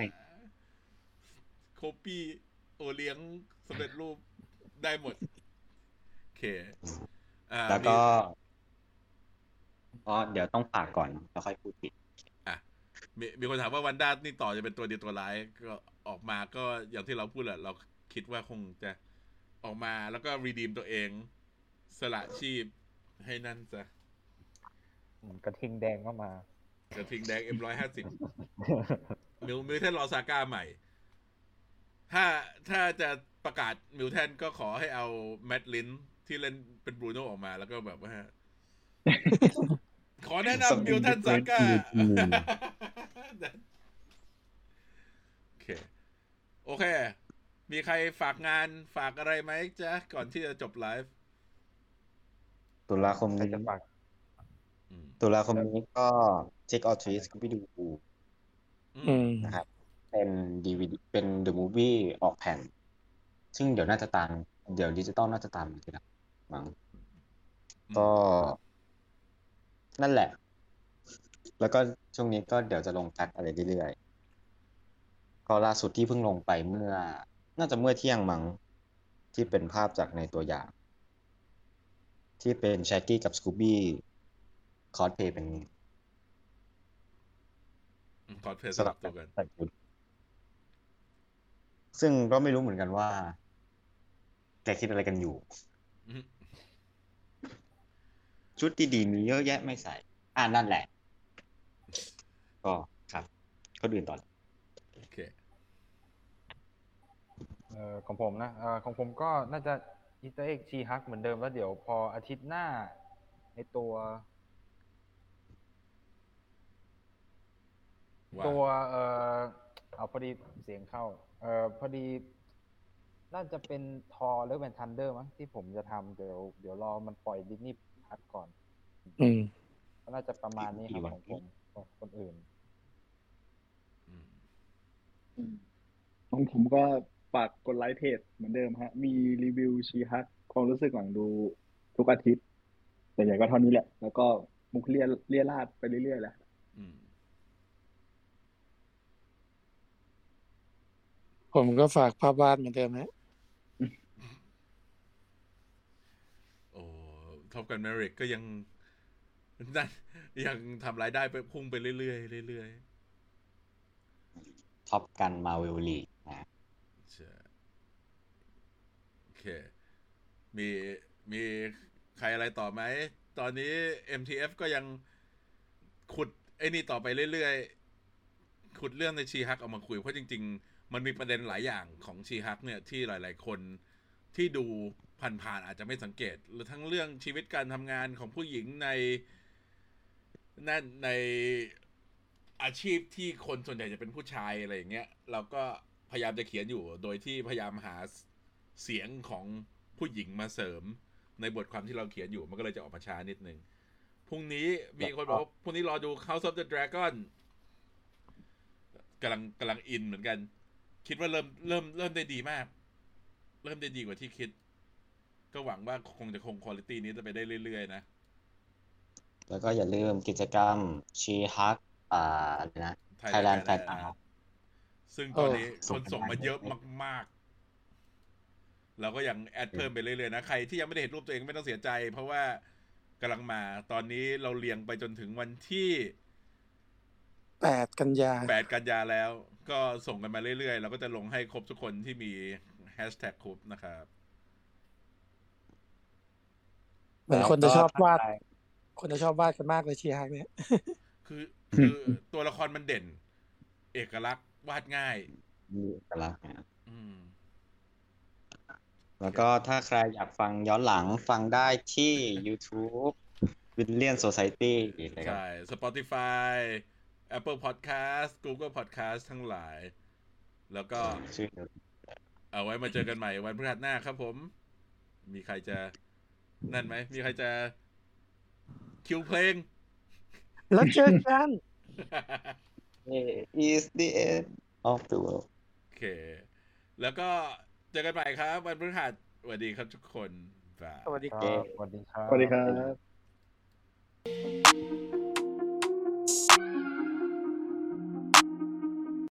โกปี๊โอเลี้ยงสำเร็จรูปได้หมด โอเคอ่าแล้วก็ มีอ๋อเดี๋ยวต้องฝากก่อนแล้วค่อยพูดปิดอะมีมีคนถามว่าวันด้านี่ต่อจะเป็นตัวดีตัวร้ายก็ออกมาก็อย่างที่เราพูดแหละเราคิดว่าคงจะออกมาแล้วก็รีดีมตัวเอง สละชีพให้นั่นซะอืมกระทิงแดงก็มา กระทิงแดงเอ็มร้อยห้าสิบมิวมิวแทนรอซาก้าใหม่ ถ้าถ้าจะประกาศมิวแทนก็ขอให้เอาแมดลินที่เล่นเป็นบรูโน่ออกมาแล้วก็แบบว่า ขอแนะนำมิวแทนซาก้าโอเค โอเค มีใครฝากงานฝากอะไรไหมจ๊ะ ก่อนที่จะจบไลฟ์ ตุลาคมใครนี้จะฝากอืมตุลาคมนี้ก็เช็คออทรีสก็ไปดูอืมนะครับ เป็นดีวดีเป็น The Movie ออกแผ่น ซึ่งเดี๋ยวน่าจะตาม เดี๋ยวดิจิตอลน่าจะตามทีหลังมั้งก็ นั่นแหละ แล้วก็ช่วงนี้ก็เดี๋ยวจะลงแพ็คอะไรเรื่อยๆก็ล่าสุดที่เพิ่งลงไปเมื่อ น่าจะเมื่อเที่ยงมั้งที่เป็นภาพจากในตัวอย่าง ที่เป็นแชกกี้กับสกูบี้คอสเพย์เป็นคอร์ดเพลย์สสลัลับบตัวกันใส่ชุดซึ่งก็ไม่รู้เหมือนกันว่าแกคิดอะไรกันอยู่อืม ชุดดีๆมีเยอะแยะไม่ใส่ อ่านั่นแหละ ก็ครับก็ดื่นต่อโอเคเอ่อของผมนะเอ่อของผมก็น่าจะ Easter egg She-Hulk เหมือนเดิมแล้วเดี๋ยวพออาทิตย์หน้าในตัว ว่าตัวเอ่อเอาพอดีเสียงเข้า เอ่อพอดี น่าจะเป็นทอหรือเป็น Thunder มั้งที่ผมจะทำเดี๋ยวเดี๋ยวรอมันปล่อย Disney Plus ก่อน อืมก็น่าจะประมาณนี้ครับกี่วันของผมของคนอื่นอืมของผมก็ฝากกดไลค์เพจเหมือนเดิมฮะ มีรีวิว She-Hulk ความรู้สึกหลังดูทุกอาทิตย์แต่ใหญ่ก็เท่านี้แหละ แล้วก็มุกเรี่ยเรี่ยราดไปเรื่อยๆแหละอืมผมก็ฝากภาพวาดเหมือนเดิมฮะ โอ้ Top Gun Maverick ก็ยังนั่นยังทำรายได้ไปพุ่งไปเรื่อยๆเรื่อย Top Gun Maverick นะๆใช่โอเค มีมีใครอะไรต่อไหม ตอนนี้ MTF ก็ยังขุดไอ้นี่ต่อไปเรื่อยๆ ขุดเรื่องในชีฮักเอามาคุย เพราะจริง ๆ มันมีประเด็นหลายอย่างของชีฮักเนี่ยที่หลาย ๆ คน ที่ดูผ่านๆอาจจะไม่สังเกต หรือทั้งเรื่องชีวิตการทำงานของผู้หญิงในนั่นในอาชีพที่คนส่วนใหญ่จะเป็นผู้ชายอะไรอย่างเงี้ยเราก็พยายามจะเขียนอยู่โดยที่พยายามหาเสียงของผู้หญิงมาเสริม ในบทความที่เราเขียนอยู่มันก็เลยจะออกมาช้านิดนึงพรุ่งนี้มีคนบอกว่าพรุ่งนี้รอดู House of the Dragon กำลังกำลังอินเหมือนกัน คิดว่าเริ่มเริ่มเริ่มได้ดีมาก เริ่มได้ดีกว่าที่คิด ก็หวังว่าคงจะคงคุณภาพนี้จะไปได้เรื่อยๆนะ แล้วก็อย่าลืมกิจกรรมชีฮักอ่าอะไรนะ Thailand Fan Art ซึ่งตอนนี้เออคนส่งมาเยอะส่งมามากๆ เราก็ยังแอดเพิ่มไปเรื่อยๆนะ ใครที่ยังไม่ได้เห็นรูปตัวเองไม่ต้องเสียใจ เพราะว่ากำลังมา ตอนนี้เราเรียงไปจนถึงวันที่แปดกันยา8กันยาแล้ว ก็ส่งกันมาเรื่อยๆ เราก็จะลงให้ครบทุกคนที่มี แฮชแท็กครบนะครับ เหมือนคนจะชอบวาดแล้วก็คนจะชอบวาดกันมากเลยชีฮักเนี่ย คือคือตัวละครมันเด่น เอกลักษณ์วาดง่ายมีเอกลักษณ์นะอืมแล้วก็ถ้าใครอยากฟังย้อนหลังฟังได้ที่ YouTube William Society นะครับใช่ Spotify Apple Podcast Google Podcast ทั้งหลาย แล้วก็ชื่อ เดียวเอาไว้มาเจอกันใหม่วันพฤหัสหน้าครับผม มีใครจะนั่นไหม มีใครจะคิวเพลง แล้วเจอกัน is the end of the world โอเค แล้วก็เจอกันใหม่ครับ วันพฤหัสสวัสดีครับทุกคนบายสวัสดีคครัรับบสวัสดีครับสวัสดีครับ